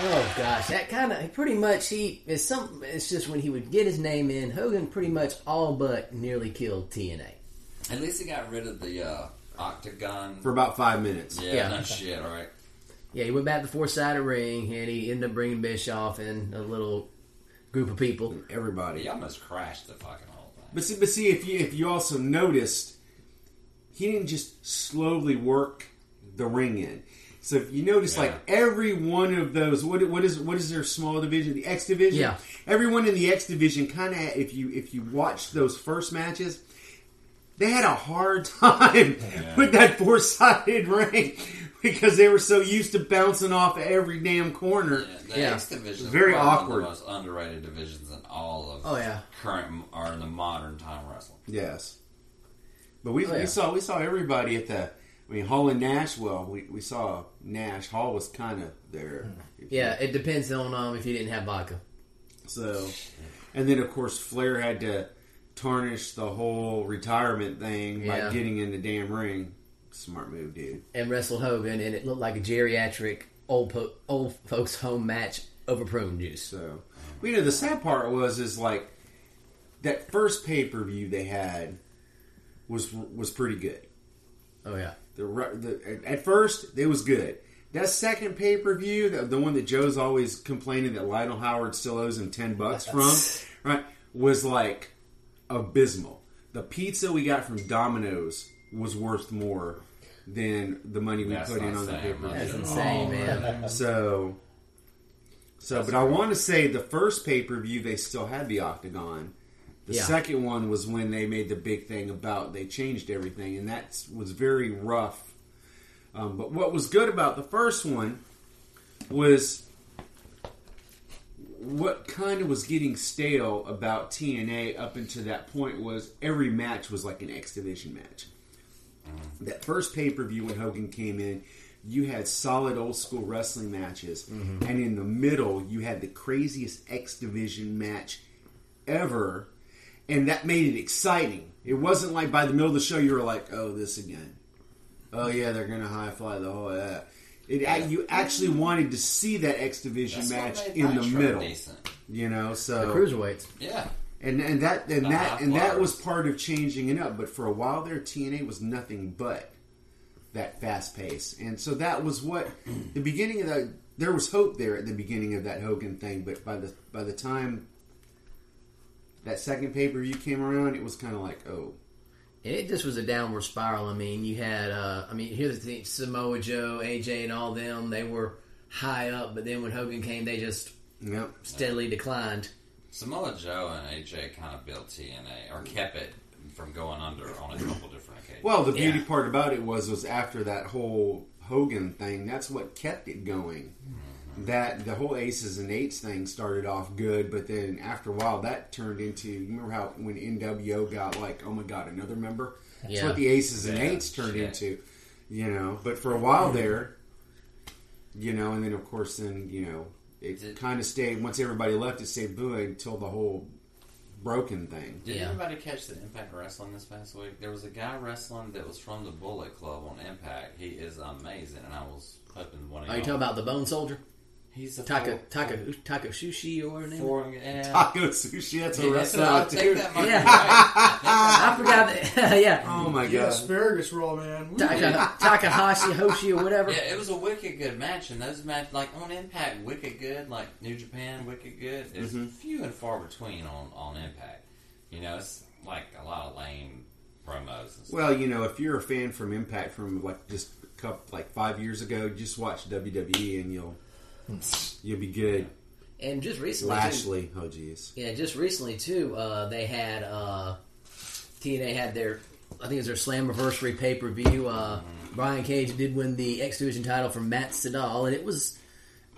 Oh gosh, that kind of pretty much he is some. It's just when he would get his name in, Hogan pretty much all but nearly killed TNA. At least he got rid of the uh, octagon. For about five minutes. yeah, Yeah. no shit, all right. Yeah, he went back to the four sided ring, and he ended up bringing Bischoff and a little group of people. Everybody. He almost crashed the fucking whole thing. But see, but see, if you if you also noticed, he didn't just slowly work the ring in. So if you notice, like every one of those, what what is what is their small division? The X division. Yeah. Everyone in the X division, kind of, if you if you watch those first matches, they had a hard time with that four sided ring because they were so used to bouncing off every damn corner. Yeah, the Yeah. X division is Very awkward. One of the most underrated divisions in all of Oh, yeah. current or in the modern time wrestling. Yes. But we, Oh, yeah. we saw we saw everybody at the. I mean, Hall and Nash. Well, we, we saw Nash. Hall was kind of there. If you- Yeah, it depends on um if he didn't have vodka. So, and then of course Flair had to tarnish the whole retirement thing Yeah. by getting in the damn ring. Smart move, dude. and wrestled Hogan, and it looked like a geriatric old po- old folks home match over prune juice. So, but, you know, the sad part was is like that first pay per view they had was was pretty good. Oh yeah, The, the at first it was good. That second pay per view, the, the one that Joe's always complaining that Lionel Howard still owes him ten bucks from, right, was like abysmal. The pizza we got from Domino's was worth more than the money we That's put in on the saying pay per much. that's view. insane, man. So, so, but I want to say the first pay per view they still had the octagon. The Yeah. second one was when they made the big thing about they changed everything, and that was very rough. Um, but what was good about the first one was what kind of was getting stale about TNA up until that point was every match was like an X Division match. That first pay per view when Hogan came in, you had solid old school wrestling matches, mm-hmm. and in the middle you had the craziest X Division match ever, and that made it exciting. It wasn't like by the middle of the show you were like, "Oh, this again." Oh yeah, they're gonna high fly the whole that. It ac- you actually wanted to see that X Division That's match in the middle, Decent. you know. So The cruiserweights. Yeah. And and that and The that and that was part of changing it up. But for a while there, TNA was nothing but that fast pace, and so that was what the beginning of that. There was hope there at the beginning of that Hogan thing, but by the by the time that second pay per view came around, it was kind of like, oh, And it just was a downward spiral. I mean, you had, uh, I mean, here's the thing: Samoa Joe, AJ, and all them, they were high up, but then when Hogan came, they just yep. steadily declined. Samoa Joe and AJ kind of built TNA or kept it from going under on a couple different occasions. Well, the beauty Yeah. part about it was was after that whole Hogan thing, that's what kept it going. Mm-hmm. That the whole aces and eights thing started off good, but then after a while, that turned into. You remember how when NWO got like, oh my god, another member? That's Yeah. what the aces and Yeah, eights turned shit. into. You know, but for a while there, you know, and then of course, then you know, it Did- kind of stayed. Once everybody left, it stayed boo until the whole broken thing. Did Yeah. anybody catch the Impact Wrestling this past week? There was a guy wrestling that was from the Bullet Club on Impact. He is amazing, and I was hoping one of Are you y'all- talking about the Bone Soldier? He's a Taka four- Taka Taka Sushi or whatever. four- yeah. Taco sushi, that's a Yeah, restaurant, I'll take dude. that. Yeah. I forgot. That, yeah, Oh my god. asparagus roll, man. Woo. Taka, Takahashi Hoshi or whatever. Yeah, it was a wicked good match, and those match like on Impact, wicked good, like New Japan, wicked good. It's Mm-hmm. few and far between on on Impact. You know, it's like a lot of lame promos. And stuff. Well, you know, if you're a fan from Impact from like just a couple, like five years ago, just watch WWE and you'll you'll be good. And just recently, too, Lashley, oh jeez. yeah, just recently too, uh, they had uh, TNA had their, I think it was their Slammiversary pay per view. Uh, Brian Cage did win the X Division title from Matt Sydal, and it was,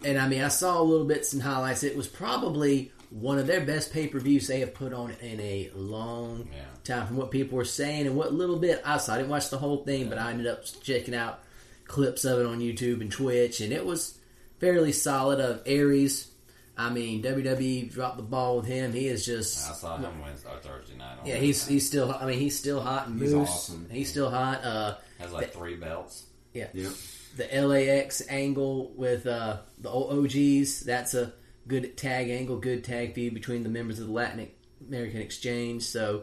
and I mean, I saw a little bits and highlights. It was probably one of their best pay per views they have put on in a long Yeah. time. From what people were saying and what little bit I saw, I didn't watch the whole thing, but I ended up checking out clips of it on YouTube and Twitch, and it was fairly solid. Of Aries, I mean, WWE dropped the ball with him. He is just I saw him Wednesday or Thursday night. On yeah, he's Impact. he's still. I mean, he's still hot and He's moose. awesome. He's still hot. Uh, has like three belts. yeah, Yep. the LAX angle with uh, the OGs. That's a good tag angle, good tag feud between the members of the Latin American Exchange. So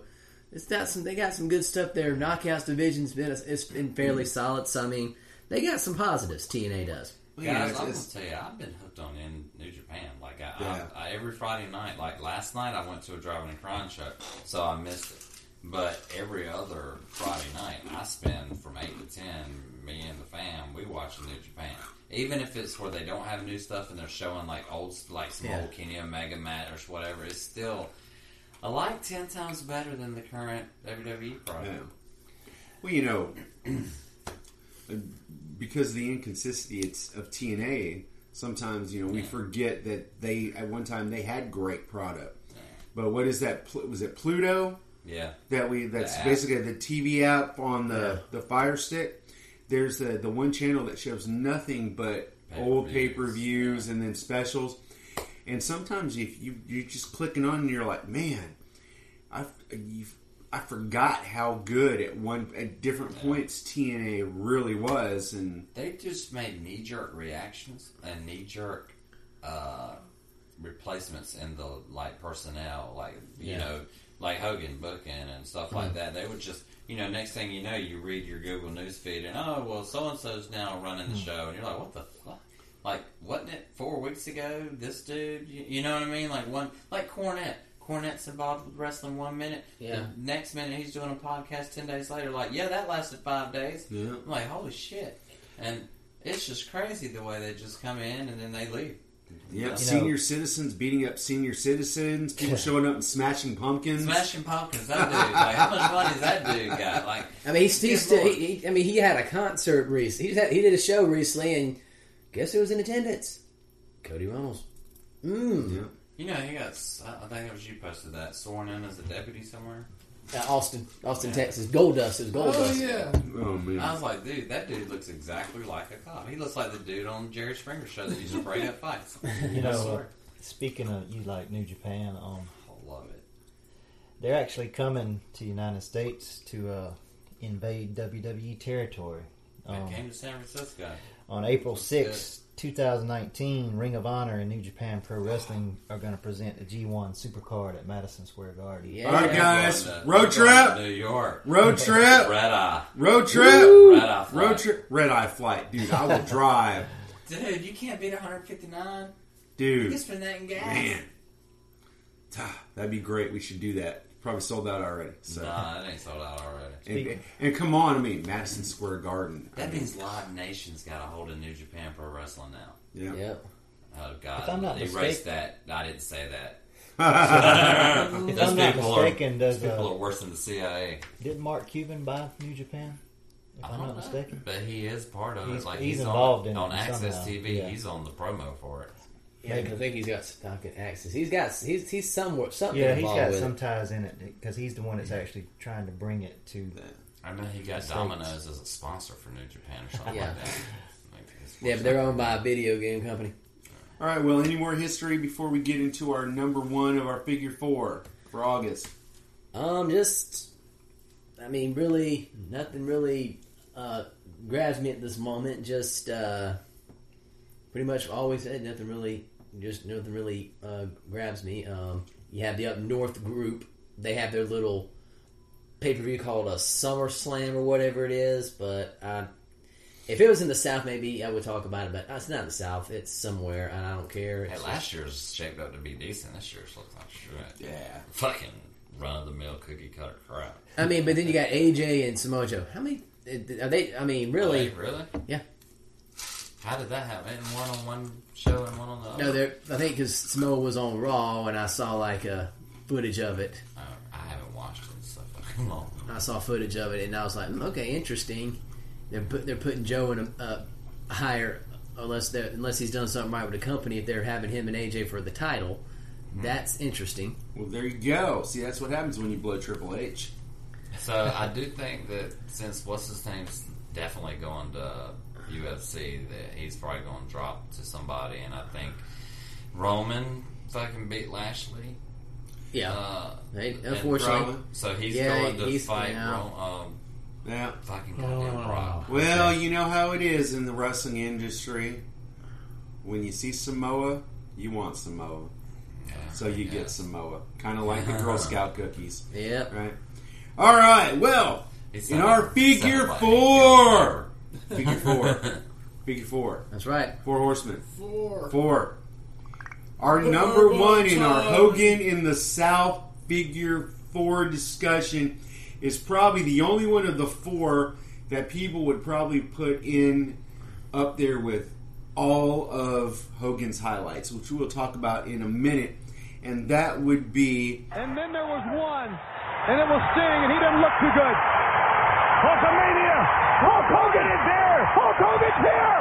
it's got some. They got some good stuff there. Knockouts division's been it's been fairly solid. So I mean, they got some positives. TNA does. Well, yeah, Guys, I'm gonna tell you, I've been hooked on in New Japan. Like I, Yeah. I, I, every Friday night, like last night, I went to a driving and crying show, so I missed it. But every other Friday night, I spend from eight to ten. Me and the fam, we watch New Japan. Even if it's where they don't have new stuff and they're showing like old, like some Yeah. old Kenny Omega match or whatever, it's still I like ten times better than the current WWE product. Yeah. Well, you know, because of the inconsistency it's of TNA, sometimes you know we Yeah. forget that they at one time they had great product. But what is that? Was it Pluto Yeah, that we? That's The basically the TV app on the the Fire Stick. There's the the one channel that shows nothing but old pay per views yeah. and then specials. And sometimes if you you're just clicking on and you're like, man, I you I forgot how good at one at different points TNA really was, and They just made knee jerk reactions and knee jerk uh, replacements in the like personnel, like you Yeah. know, like Hogan booking and stuff like that. They would just, you know, next thing you know, you read your Google News feed and oh well, so and so's now running the show, and you're like, what the fuck? Like, wasn't it four weeks ago? This dude, you, you know what I mean? Like one, like Cornette. Cornette's involved with wrestling one minute. Yeah. The next minute he's doing a podcast ten days later. Like, yeah, that lasted five days. Yeah. I'm like, holy shit. And it's just crazy the way they just come in and then they leave. yep, know- senior citizens beating up senior citizens, people showing up and smashing pumpkins. Smashing pumpkins, that dude. Like, how much money does that dude got? Like, I mean, he's, he's still. He, he, I mean, he had a concert recently. He, had, he did a show recently, and guess who was in attendance? Cody Runnels. Mm. Yeah. You know, he got, I think it was you posted that, sworn in as a deputy somewhere. Uh, Austin, Austin, Texas. Goldust. It was Gold Oh Dust. yeah. Oh man. I was like, dude, that dude looks exactly like a cop. He looks like the dude on Jerry Springer show that used to break up fights. You know, uh, speaking of you like New Japan, um, I love it. they're actually coming to the United States to uh, invade WWE territory. They Um, came to San Francisco. on April 6th, 2019, Ring of Honor and New Japan Pro Wrestling are going to present the G1 Supercard at Madison Square Garden. Yeah. All right, guys, road trip, New York. road trip, Red Eye. road trip, Red Eye. flight. road trip, red eye flight, dude. I will drive, Dude, you can't beat 159. You dude. can spend that in gas. Man, that'd be great. We should do that. Probably sold out already. So, Nah, it ain't sold out already. and, and come on, I mean Madison Square Garden. I That mean, means Live Nation's got a hold of New Japan Pro Wrestling now. yeah. Yep. Oh God! If I'm not Erase mistaken- that. I didn't say that. If Those I'm not people are- mistaken, does, Those people uh, are worse than the CIA. did Mark Cuban buy New Japan? If I I'm don't know, mistaken. but he is part of He's- it. Like he's he's, involved on, in on Access somehow, TV. yeah. He's on the promo for it. Yeah, I think he's got stock and access. He's got he's he's somewhere something Yeah, he's involved got with some it. ties in it because he's the one that's actually trying to bring it to. I know he got States. Domino's as a sponsor for New Japan or something Yeah. like that. Like, Yeah, but they're owned by a video game company. All right. Well, any more history before we get into our number one of our figure four? for August? Um, just, I mean, really, nothing really uh, grabs me at this moment. Just uh, pretty much always said nothing really, just nothing really uh, grabs me. Um, you have the Up North group; they have their little pay per view called a Summer Slam or whatever it is. But uh, if it was in the South, maybe I would talk about it. But it's not in the South; it's somewhere, and I don't care. Hey, It's last year's shaped up to be decent. This year's looks like shit. Yeah. Fucking run of the mill cookie cutter crap. I mean, but then you got AJ and Samoa How many are they? I mean, really? Really? Yeah. How did that happen? One on one show and one on the other? No, there. I think because Samoa was on Raw, and I saw like a footage of it. Uh, I haven't watched it in so fucking long. I saw footage of it, and I was like, "Hmm, okay, interesting. They're put, they're putting Joe in a, a higher, unless they unless he's done something right with the company. If they're having him and AJ for the title, that's interesting. Well, there you go. See, that's what happens when you blow Triple H. So I do think that since what's his name's definitely going to UFC, that he's probably going to drop to somebody, and I think Roman fucking beat Lashley. Yeah, Uh, They- unfortunately, Roman- so he's Yeah, going to he's- fight yeah. Ro- um, Yeah. fucking goddamn Brock. Well, you know how it is in the wrestling industry. When you see Samoa, you want Samoa. Yeah, So you yeah. get Samoa. Kind of like the Girl Scout cookies. Yep. Right? All right. Well, He in our figure sounded like four. Figure four. Figure four. that's right. Four horsemen. Four. Four. Our number one in our Hogan in the South figure four discussion is probably the only one of the four that people would probably put in up there with all of Hogan's highlights, which we will talk about in a minute. And that would be And then there was one, and it was Sting, and he didn't look too good. Hulkamania! Hulk Hogan is here! Hulk Hogan's here!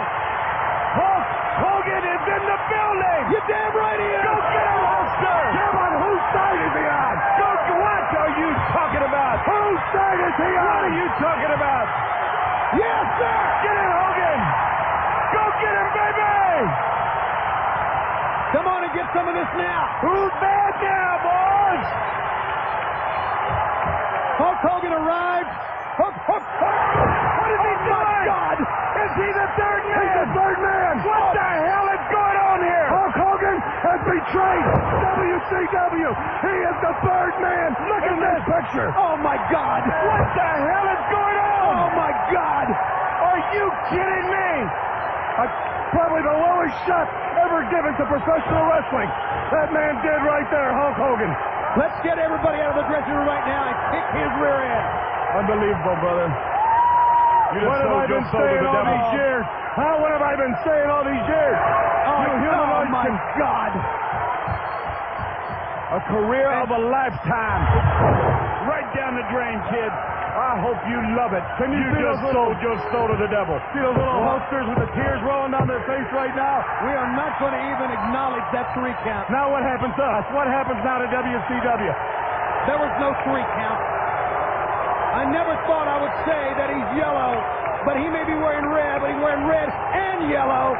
Hulk Hogan is in the building! You damn right he is! Go get him, Hulkster! Damn on whose side is he on? Go, what are you talking about? Whose side is he on? What are you talking about? Yes, sir! Get in, Hogan! Go get him, baby! Come on and get some of this now. Who's bad now, boys? Hulk Hogan arrived. Hulk, Hulk, Hulk. What is he doing? Oh, my God. Is he the third man? He's the third man. What the hell is going on here? Hulk Hogan has betrayed WCW. He is the third man. Look at this picture. Oh, my God. What the hell is going on? Oh, my God. Are you kidding me? Uh, probably the lowest shot ever given to professional wrestling. That man did right there, Hulk Hogan. Let's get everybody out of the dressing room right now and kick his rear end. Unbelievable, brother. You what have I been saying all these years? Huh? What have I been saying all these years? Oh, you humanoids my God. A career of a lifetime. Right down the drain, kid. I hope you love it. Can you, just sold your soul to the devil. See those little Hulksters with the tears rolling down their face right now? We are not going to even acknowledge that three count. Now what happens to us? What happens now to WCW? There was no three count. I never thought I would say that he's yellow, but he may be wearing red, but he's wearing red and yellow.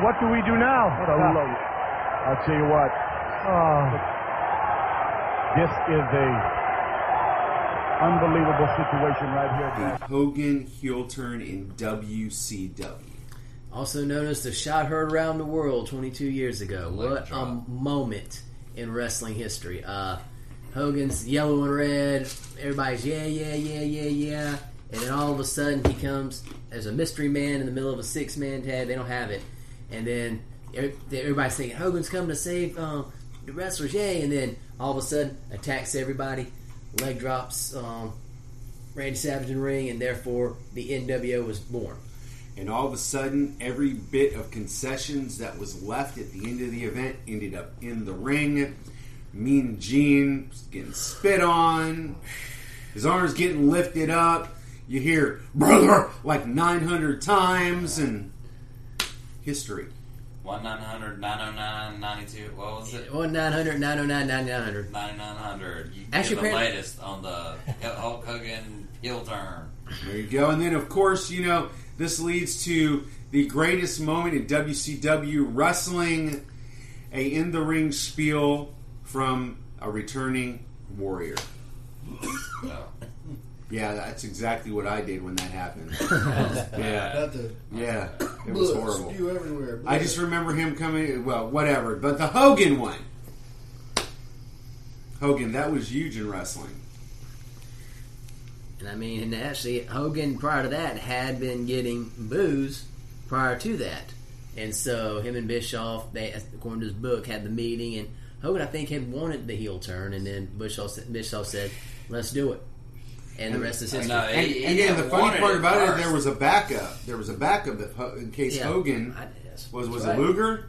What do we do now? What a load. I'll tell you what. Oh. This is a unbelievable situation right here, the Hogan heel turn in WCW. Also known as the shot heard around the world 22 years ago. Leg what drop. a moment in wrestling history. Uh, Hogan's yellow and red. Everybody's yeah, yeah, yeah, yeah, yeah. And then all of a sudden he comes as a mystery man in the middle of a six man tag. They don't have it. And then er- everybody's thinking Hogan's coming to save um, the wrestlers, yay! And then all of a sudden attacks everybody. Leg drops um, Randy Savage in the ring, and therefore the NWO was born. And all of a sudden, every bit of concessions that was left at the end of the event ended up in the ring. Mean Gene getting spit on. His arms getting lifted up. You hear, brother, like 900 times. And history. 1 900 909 92. What was it? 1 900 909 9900. 9900. You Actually, get the apparently- latest on the Hulk Hogan heel turn. There you go. And then, of course, you know, this leads to the greatest moment in WCW wrestling a in the ring spiel from a returning warrior. No. Yeah, that's exactly what I did when that happened. yeah, the yeah, it was blood, horrible. spew everywhere. I just remember him coming. Well, whatever. But the Hogan one, Hogan, that was huge in wrestling. And I mean, and actually, Hogan prior to that had been getting booze prior to that, and so him and Bischoff, they according to his book, had the meeting, and Hogan I think had wanted the heel turn, and then Bischoff Bischoff said, "Let's do it," and the rest is history. No, And, He- he and the funny part it about it, first. there was a backup. There was a backup if, in case Yeah. Hogan I- was was that's it. Luger.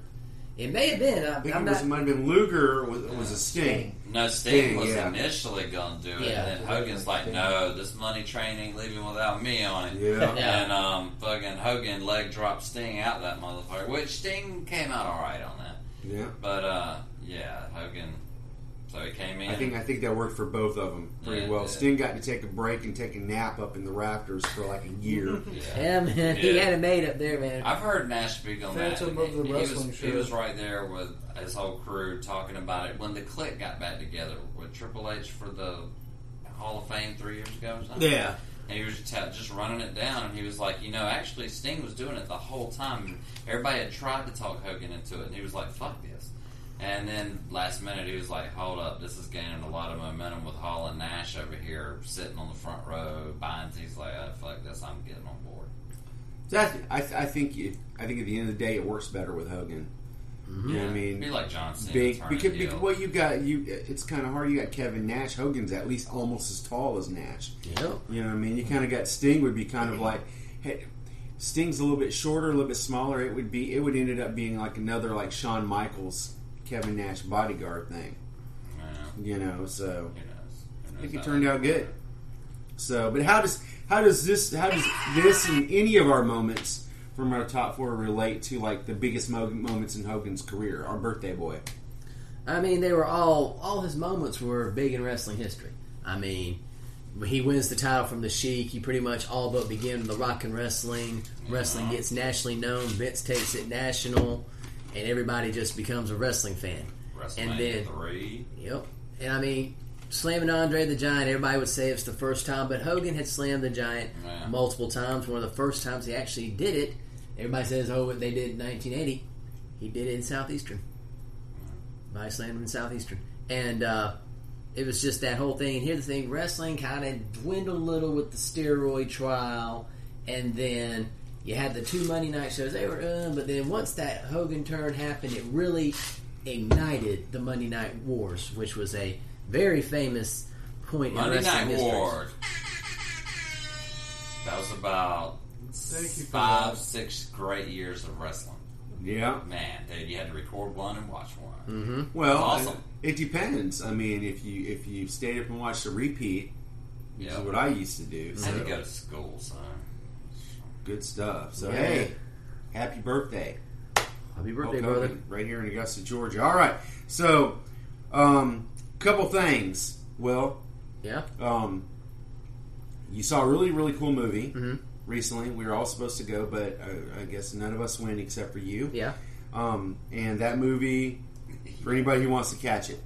It may have been. I, I think I'm it, was, not. might have been Luger. Or was, was a Sting. No, Sting, Sting, was yeah. initially going to do it, Yeah. and then Hogan's like, "No, this money train ain't leaving without me on it." Yeah. Yeah. And um, fucking Hogan leg dropped Sting out that motherfucker, which Sting came out all right on that. Yeah. But uh, yeah, Hogan. So he came in. I think I think that worked for both of them pretty Yeah, well. did. Sting got to take a break and take a nap up in the rafters for like a year. Yeah, man, he had it made up there, man. I've heard Nash speak on that. Phantom of the he, Wrestling was, Show. he was right there with his whole crew talking about it when the Kliq got back together with Triple H for the Hall of Fame three years ago or something. Yeah. And he was just, just running it down, and he was like, you know, actually Sting was doing it the whole time. And everybody had tried to talk Hogan into it, and he was like, fuck this. And then last minute, he was like, hold up, this is gaining a lot of momentum with Hall and Nash over here sitting on the front row buying. He's like, oh, fuck this, I'm getting on board. So I, th- I, th- I think you, I think at the end of the day, it works better with Hogan. Mm-hmm. You know what I mean? Be like John Cena. Big because, because well, you got you. It's kind of hard. You got Kevin Nash. Hogan's at least almost as tall as Nash. Yep. You know what I mean? You kind of got Sting would be kind of like, hey, Sting's a little bit shorter, a little bit smaller. It would be it would ended up being like another like Shawn Michaels, Kevin Nash bodyguard thing. Yeah, You know, so who knows? I think it turned out good. So, but how does how does this how does this and any of our moments from our top four relate to like the biggest mo- moments in Hogan's career? Our birthday boy. I mean, they were all all his moments were big in wrestling history. I mean, he wins the title from the Sheik. He pretty much all but begin the rock and wrestling. Wrestling uh-huh. gets nationally known. Vince takes it national, and everybody just becomes a wrestling fan. WrestleMania And then- three. Yep. And I mean, slamming Andre the Giant, everybody would say it's the first time, but Hogan had slammed the Giant Yeah. multiple times. One of the first times he actually did it, everybody says, oh, they did in 1980. He did it in Southeastern. By slamming in Southeastern. And uh, it was just that whole thing. And here's the thing wrestling kind of dwindled a little with the steroid trial, and then. You had the two Monday night shows; they were, uh, but then once that Hogan turn happened, it really ignited the Monday Night Wars, which was a very famous point in Monday wrestling Night history. Wars. That was about Thank you five, that. six great years of wrestling. Yeah. Man, dude, you had to record one and watch one. Mm-hmm. Well, Awesome. it depends. I mean, if you if you stayed up and watched a repeat, which Yeah. is what I used to do. I So had to go to school, son. Good stuff. So Yeah. hey, happy birthday, Happy birthday, Hulk brother! Hogan, right here in Augusta, Georgia. All right, so um, couple things. Well, Yeah, um, you saw a really really cool movie Mhm. recently. We were all supposed to go, but uh, I guess none of us went except for you. yeah. Um, and that movie, for anybody who wants to catch it,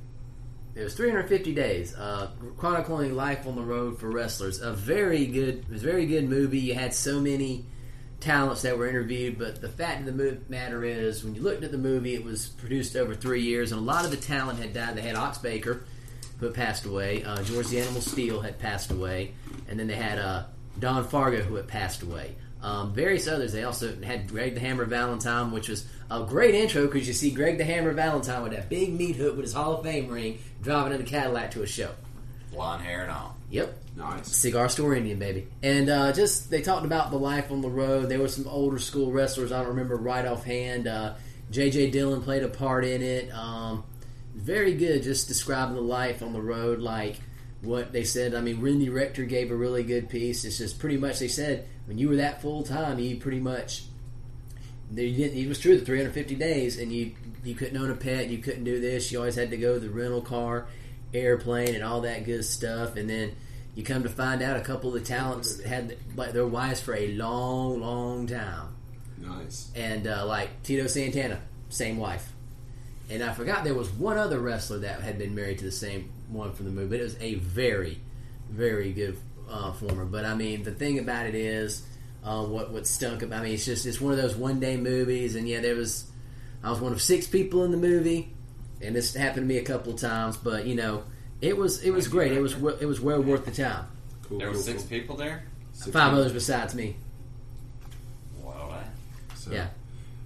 It was 350 days, uh, chronicling life on the road for wrestlers. A very good, it was a very good movie. You had so many talents that were interviewed, but the fact of the matter is, when you looked at the movie, it was produced over three years, and a lot of the talent had died. They had Ox Baker, who had passed away. Uh, George the Animal Steele had passed away, and then they had uh, Don Fargo, who had passed away. Um, various others. They also had Greg the Hammer Valentine, which was a great intro because you see Greg the Hammer Valentine with that big meat hook with his Hall of Fame ring driving in a Cadillac to a show. Blonde hair and all. Yep. nice. Cigar Store Indian, baby. And uh, just, they talked about the life on the road. There were some older school wrestlers I don't remember right offhand. Uh, J.J. Dillon played a part in it. Um, very good, just describing the life on the road, like what they said. I mean, Randy Rector gave a really good piece. It's just pretty much, they said, when you were that full time, you pretty much you didn't, it was true the 350 days and you you couldn't own a pet you couldn't do this you always had to go to the rental car airplane and all that good stuff and then you come to find out a couple of the talents had their wives for a long long time Nice. and uh, like Tito Santana same wife and I forgot there was one other wrestler that had been married to the same one from the movie. But it was a very, very good uh, former. But I mean, the thing about it is, uh, what what stunk about. I mean, it's just it's one of those one day movies, and yeah, there was I was one of six people in the movie, and this happened to me a couple of times. But you know, it was it was great. It was we- it was well worth the time. Cool, There were six cool. people there. Six Five people. others besides me. Wow. So- Yeah.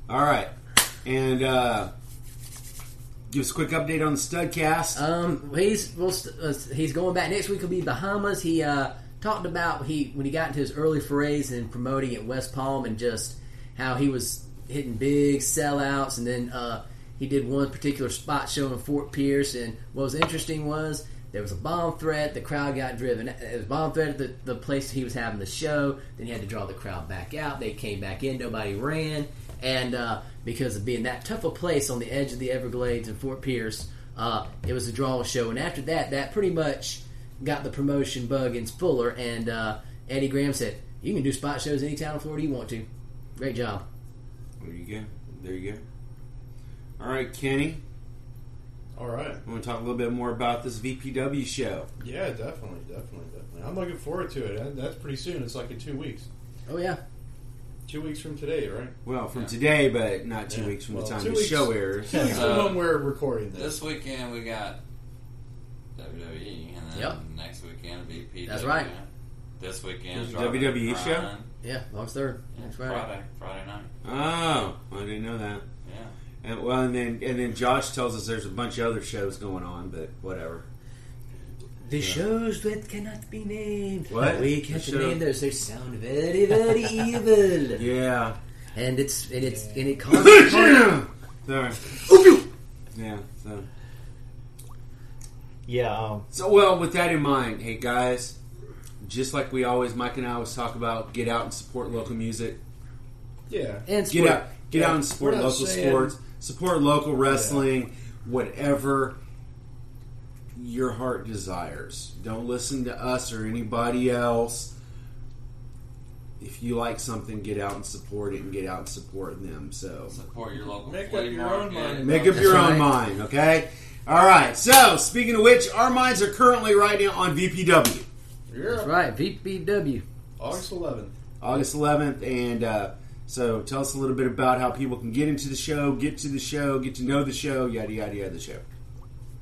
All right, and uh, give us a quick update on the Studcast. Um, he's well, uh, he's going back next week. Will be Bahamas. He uh, talked about he when he got into his early forays and promoting at West Palm and just how he was hitting big sellouts, and then uh, he did one particular spot show in Fort Pierce. And what was interesting was there was a bomb threat. The crowd got driven. It was bomb threat at the, the place he was having the show. Then he had to draw the crowd back out. They came back in. Nobody ran. And uh, because of being that tough a place on the edge of the Everglades in Fort Pierce, uh, it was a draw show. And after that, that pretty much got the promotion bug in Fuller. And uh, Eddie Graham said, "You can do spot shows any town in Florida you want to. Great job." There you go. There you go. All right, Kenny. All right. I want to talk a little bit more about this VPW show. Yeah, definitely, definitely, definitely. I'm looking forward to it. That's pretty soon. It's like in two weeks. Oh yeah, Two weeks from today, right? Well, from today, but not two Yeah. weeks from Well, the time the weeks- show airs. Two weeks Uh, from when we're recording this. This weekend we got WWE, and then Yep. next weekend will be PW. That's right. This weekend is WWE Robert show? Yeah, August third. Yeah, That's right. Friday, Friday night. Oh, I didn't know that. Yeah. And, well, and then and then Josh tells us there's a bunch of other shows going on, but whatever. The shows that cannot be named. What? We can't The name those. They sound very, very evil. Yeah. And it's and it's and it causes Sorry. Yeah. So. Yeah, um, So well, with that in mind, hey guys, just like we always, Mike and I always talk about, get out and support local music. yeah. and Get out, get Yeah, out and support local saying- sports. Support local wrestling, whatever your heart desires. Don't listen to us or anybody else. If you like something, get out and support it, and get out and support them. So Support your local Make up your own mind. Make up your That's own mind, okay? All right. So, speaking of which, our minds are currently right now on VPW, That's right. VPW. August 11th. August 11th, and uh, so tell us a little bit about how people can get into the show, get to the show, get to know the show, yada yada yada. The show.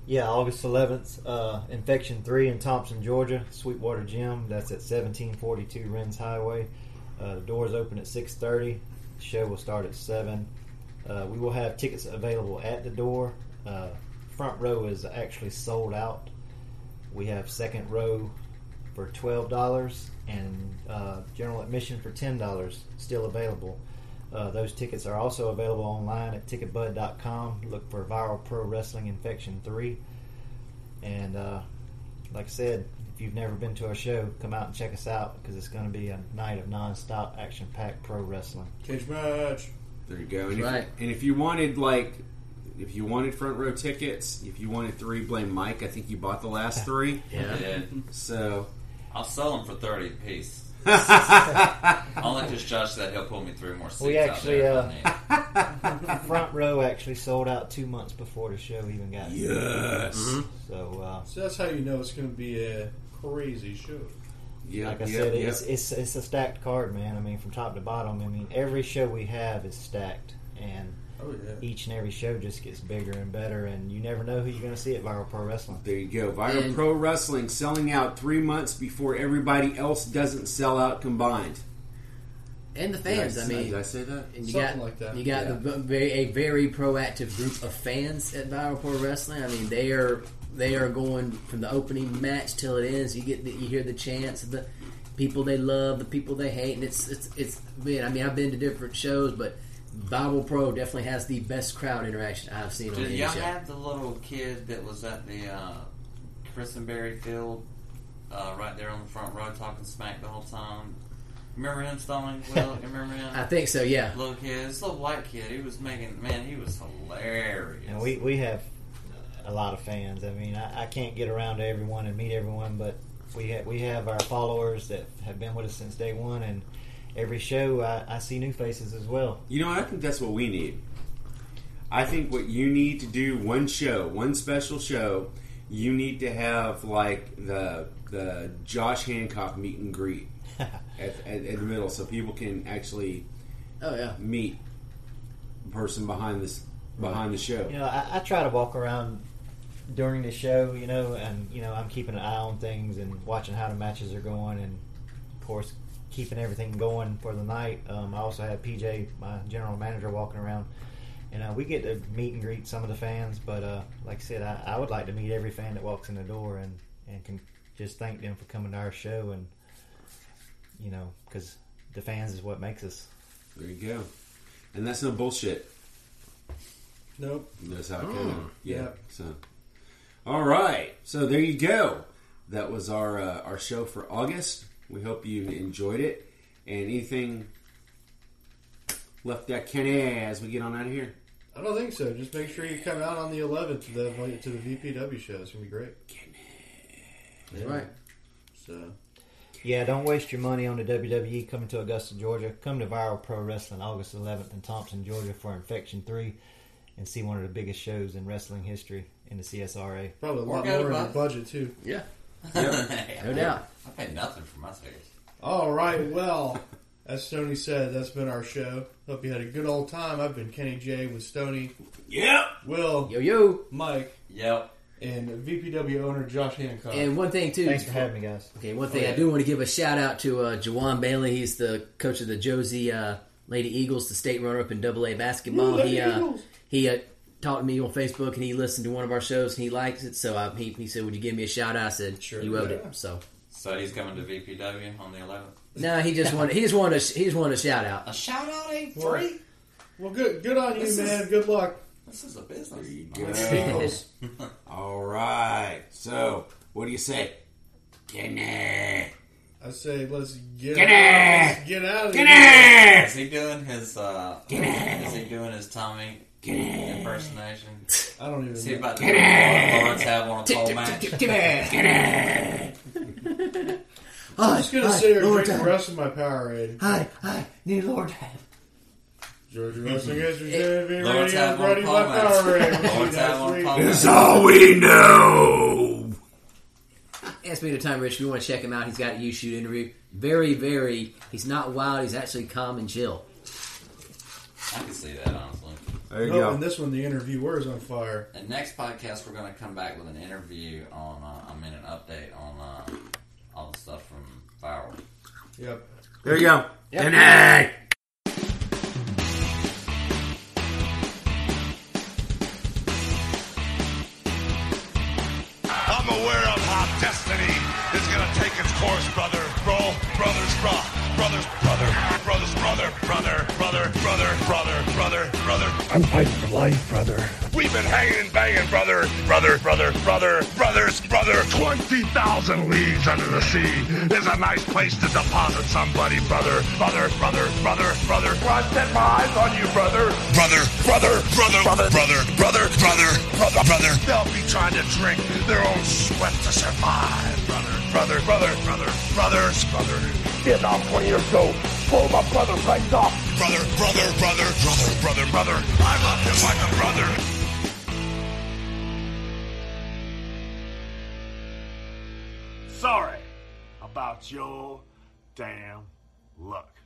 Yeah, August 11th, uh, Infection 3 in Thomson, Georgia, Sweetwater Gym. That's at 1742 Wrens Highway. Uh, the doors open at 6.30. The show will start at 7. Uh, we will have tickets available at the door. Uh, front row is actually sold out. We have second row for $12 and uh, general admission for $10 still available. Uh, those tickets are also available online at ticketbud.com. Look for Viral Pro Wrestling Infection 3. And uh, like I said, if you've never been to our show, come out and check us out because it's going to be a night of non-stop action-packed pro wrestling. Cage match. There you go. And, Right. if, and if you wanted like, if you wanted front row tickets, if you wanted three, blame Mike. I think you bought the last three. Yeah. Yeah. So. I'll sell them for 30 a piece. I'll let this Josh that he'll pull me through more seats We out actually, there if I need. Front row actually sold out two months before the show even got here. Yes. So, uh, So that's how you know it's going to be a crazy show. Yeah. like I yeah, said, yeah. it's, it's it's a stacked card, man. I mean, from top to bottom. I mean, every show we have is stacked, and Oh, yeah. each and every show just gets bigger and better. And you never know who you're going to see at Viral Pro Wrestling. There you go. Viral And- Pro Wrestling selling out three months before everybody else doesn't sell out combined. And the Did fans. I, say- mean, did I say that? and you Something got like that. you got Yeah. the a very proactive group of fans at Viral Pro Wrestling. I mean, they are they are going from the opening match till it ends. You get the, you hear the chants of the people they love, the people they hate, and it's it's it's. Man, I mean, I've been to different shows, but Viral Pro definitely has the best crowd interaction I've seen on Did any y'all show. have the little kid that was at the uh, Christenberry Field uh, right there on the front row talking smack the whole time? Remember him, Stalling? Will, you remember him? I think so. Yeah. little kid, this little white kid, he was making, man, he was hilarious. And we, we have a lot of fans. I mean, I, I can't get around to everyone and meet everyone, but we ha- we have our followers that have been with us since day one, and every show I, I see new faces as well. You know, I think that's what we need. I think what you need to do one show, one special show, you need to have like the the Josh Hancock meet and greet at, at, at the middle, so people can actually Oh yeah. meet the person behind this behind the show. You know, I, I try to walk around during the show, you know, and you know, I'm keeping an eye on things and watching how the matches are going, and of course, keeping everything going for the night. Um, I also have PJ, my general manager, walking around, and uh, we get to meet and greet some of the fans. But uh, like I said, I, I would like to meet every fan that walks in the door and and can just thank them for coming to our show, and you know, because the fans is what makes us. There you go, and that's no bullshit. Nope. That's how it Oh, goes. Yeah. yeah. So, all right. So there you go. That was our uh, our show for August. We hope you enjoyed it. And anything left that Kenny as we get on out of here. I don't think so. Just make sure you come out on the 11th to the to the VPW show. It's gonna be great. That's right. So Yeah, don't waste your money on the WWE coming to Augusta, Georgia. Come to Viral Pro Wrestling August 11th in Thomson, Georgia for Infection 3 and see one of the biggest shows in wrestling history in the CSRA. probably a lot out more in about the budget too. Yeah. Hey, No doubt. paid- I paid nothing for my tickets. All right. Well, as Stony said, that's been our show. Hope you had a good old time. I've been Kenny J with Stony, Yep. Will, Yo yo. Mike, Yep. and VPW owner Josh Hancock. And one thing too. Thanks for having me, guys. Okay, one thing Oh, yeah. I do want to give a shout out to uh, Jawan Bailey. He's the coach of the Josey uh, Lady Eagles, the state runner up in Double A basketball. Ooh, Lady he uh, Eagles. he uh, talked to me on Facebook and he listened to one of our shows and he likes it. So uh, he, he said, "Would you give me a shout out?" I said, Sure, "You owed yeah. it." So So he's coming to VPW on the 11th. no, he just wanted he just wanted a, he just wanted a shout out. A shout out, ain't Well, free. well, good good on you, is- man. Good luck. This is a business. There you go. All right. So, what do you say? Kenny. I say let's get Get out, let's get out of Kenny. here. Is he doing his? Uh, is he doing his Tommy impersonation? I don't even. Is he know. about to do what Lawrence have on a pole match? I'm just gonna sit here and drink the rest of my Powerade. Hi, hi, need Lord. Georgia Wrestling History TV Lawrence Radio have brought to on you pole by match. Powerade. We'll Lawrence have on week. pole That's match. all we know. Ask me the time, Rich. If you want to check him out, he's got a you shoot interview. Very, very. He's not wild. He's actually calm and chill. I can see that honestly. There you No, go. and this one, the interviewer is on fire. And next podcast, we're going to come back with an interview on. Uh, I mean, an update on uh, all the stuff from Viral. Yep. There you go. Kenny. I'm aware of how destiny is gonna take its course, brother. Bro, brothers, bro, brothers, brother, brothers, brother, brother, brother, brother, brother, brother, brother. I'm fighting for life, brother. We've been hanging and banging, brother, brother, brother, brother, brothers, brother. 20,000 leagues under the sea is a nice place to deposit somebody, brother, brother, brother, brother, brother. Well, I set my eyes on you, brother. Brother, brother, brother, brother, brother, brother, brother, brother, brother. They'll be trying to drink their own sweat to survive, brother, brother, brother, brother, brothers, brother. Vietnam 20 years ago. Pull my brother right off. Brother, brother, brother, brother, brother, brother. I love him like a brother. Sorry about your damn luck.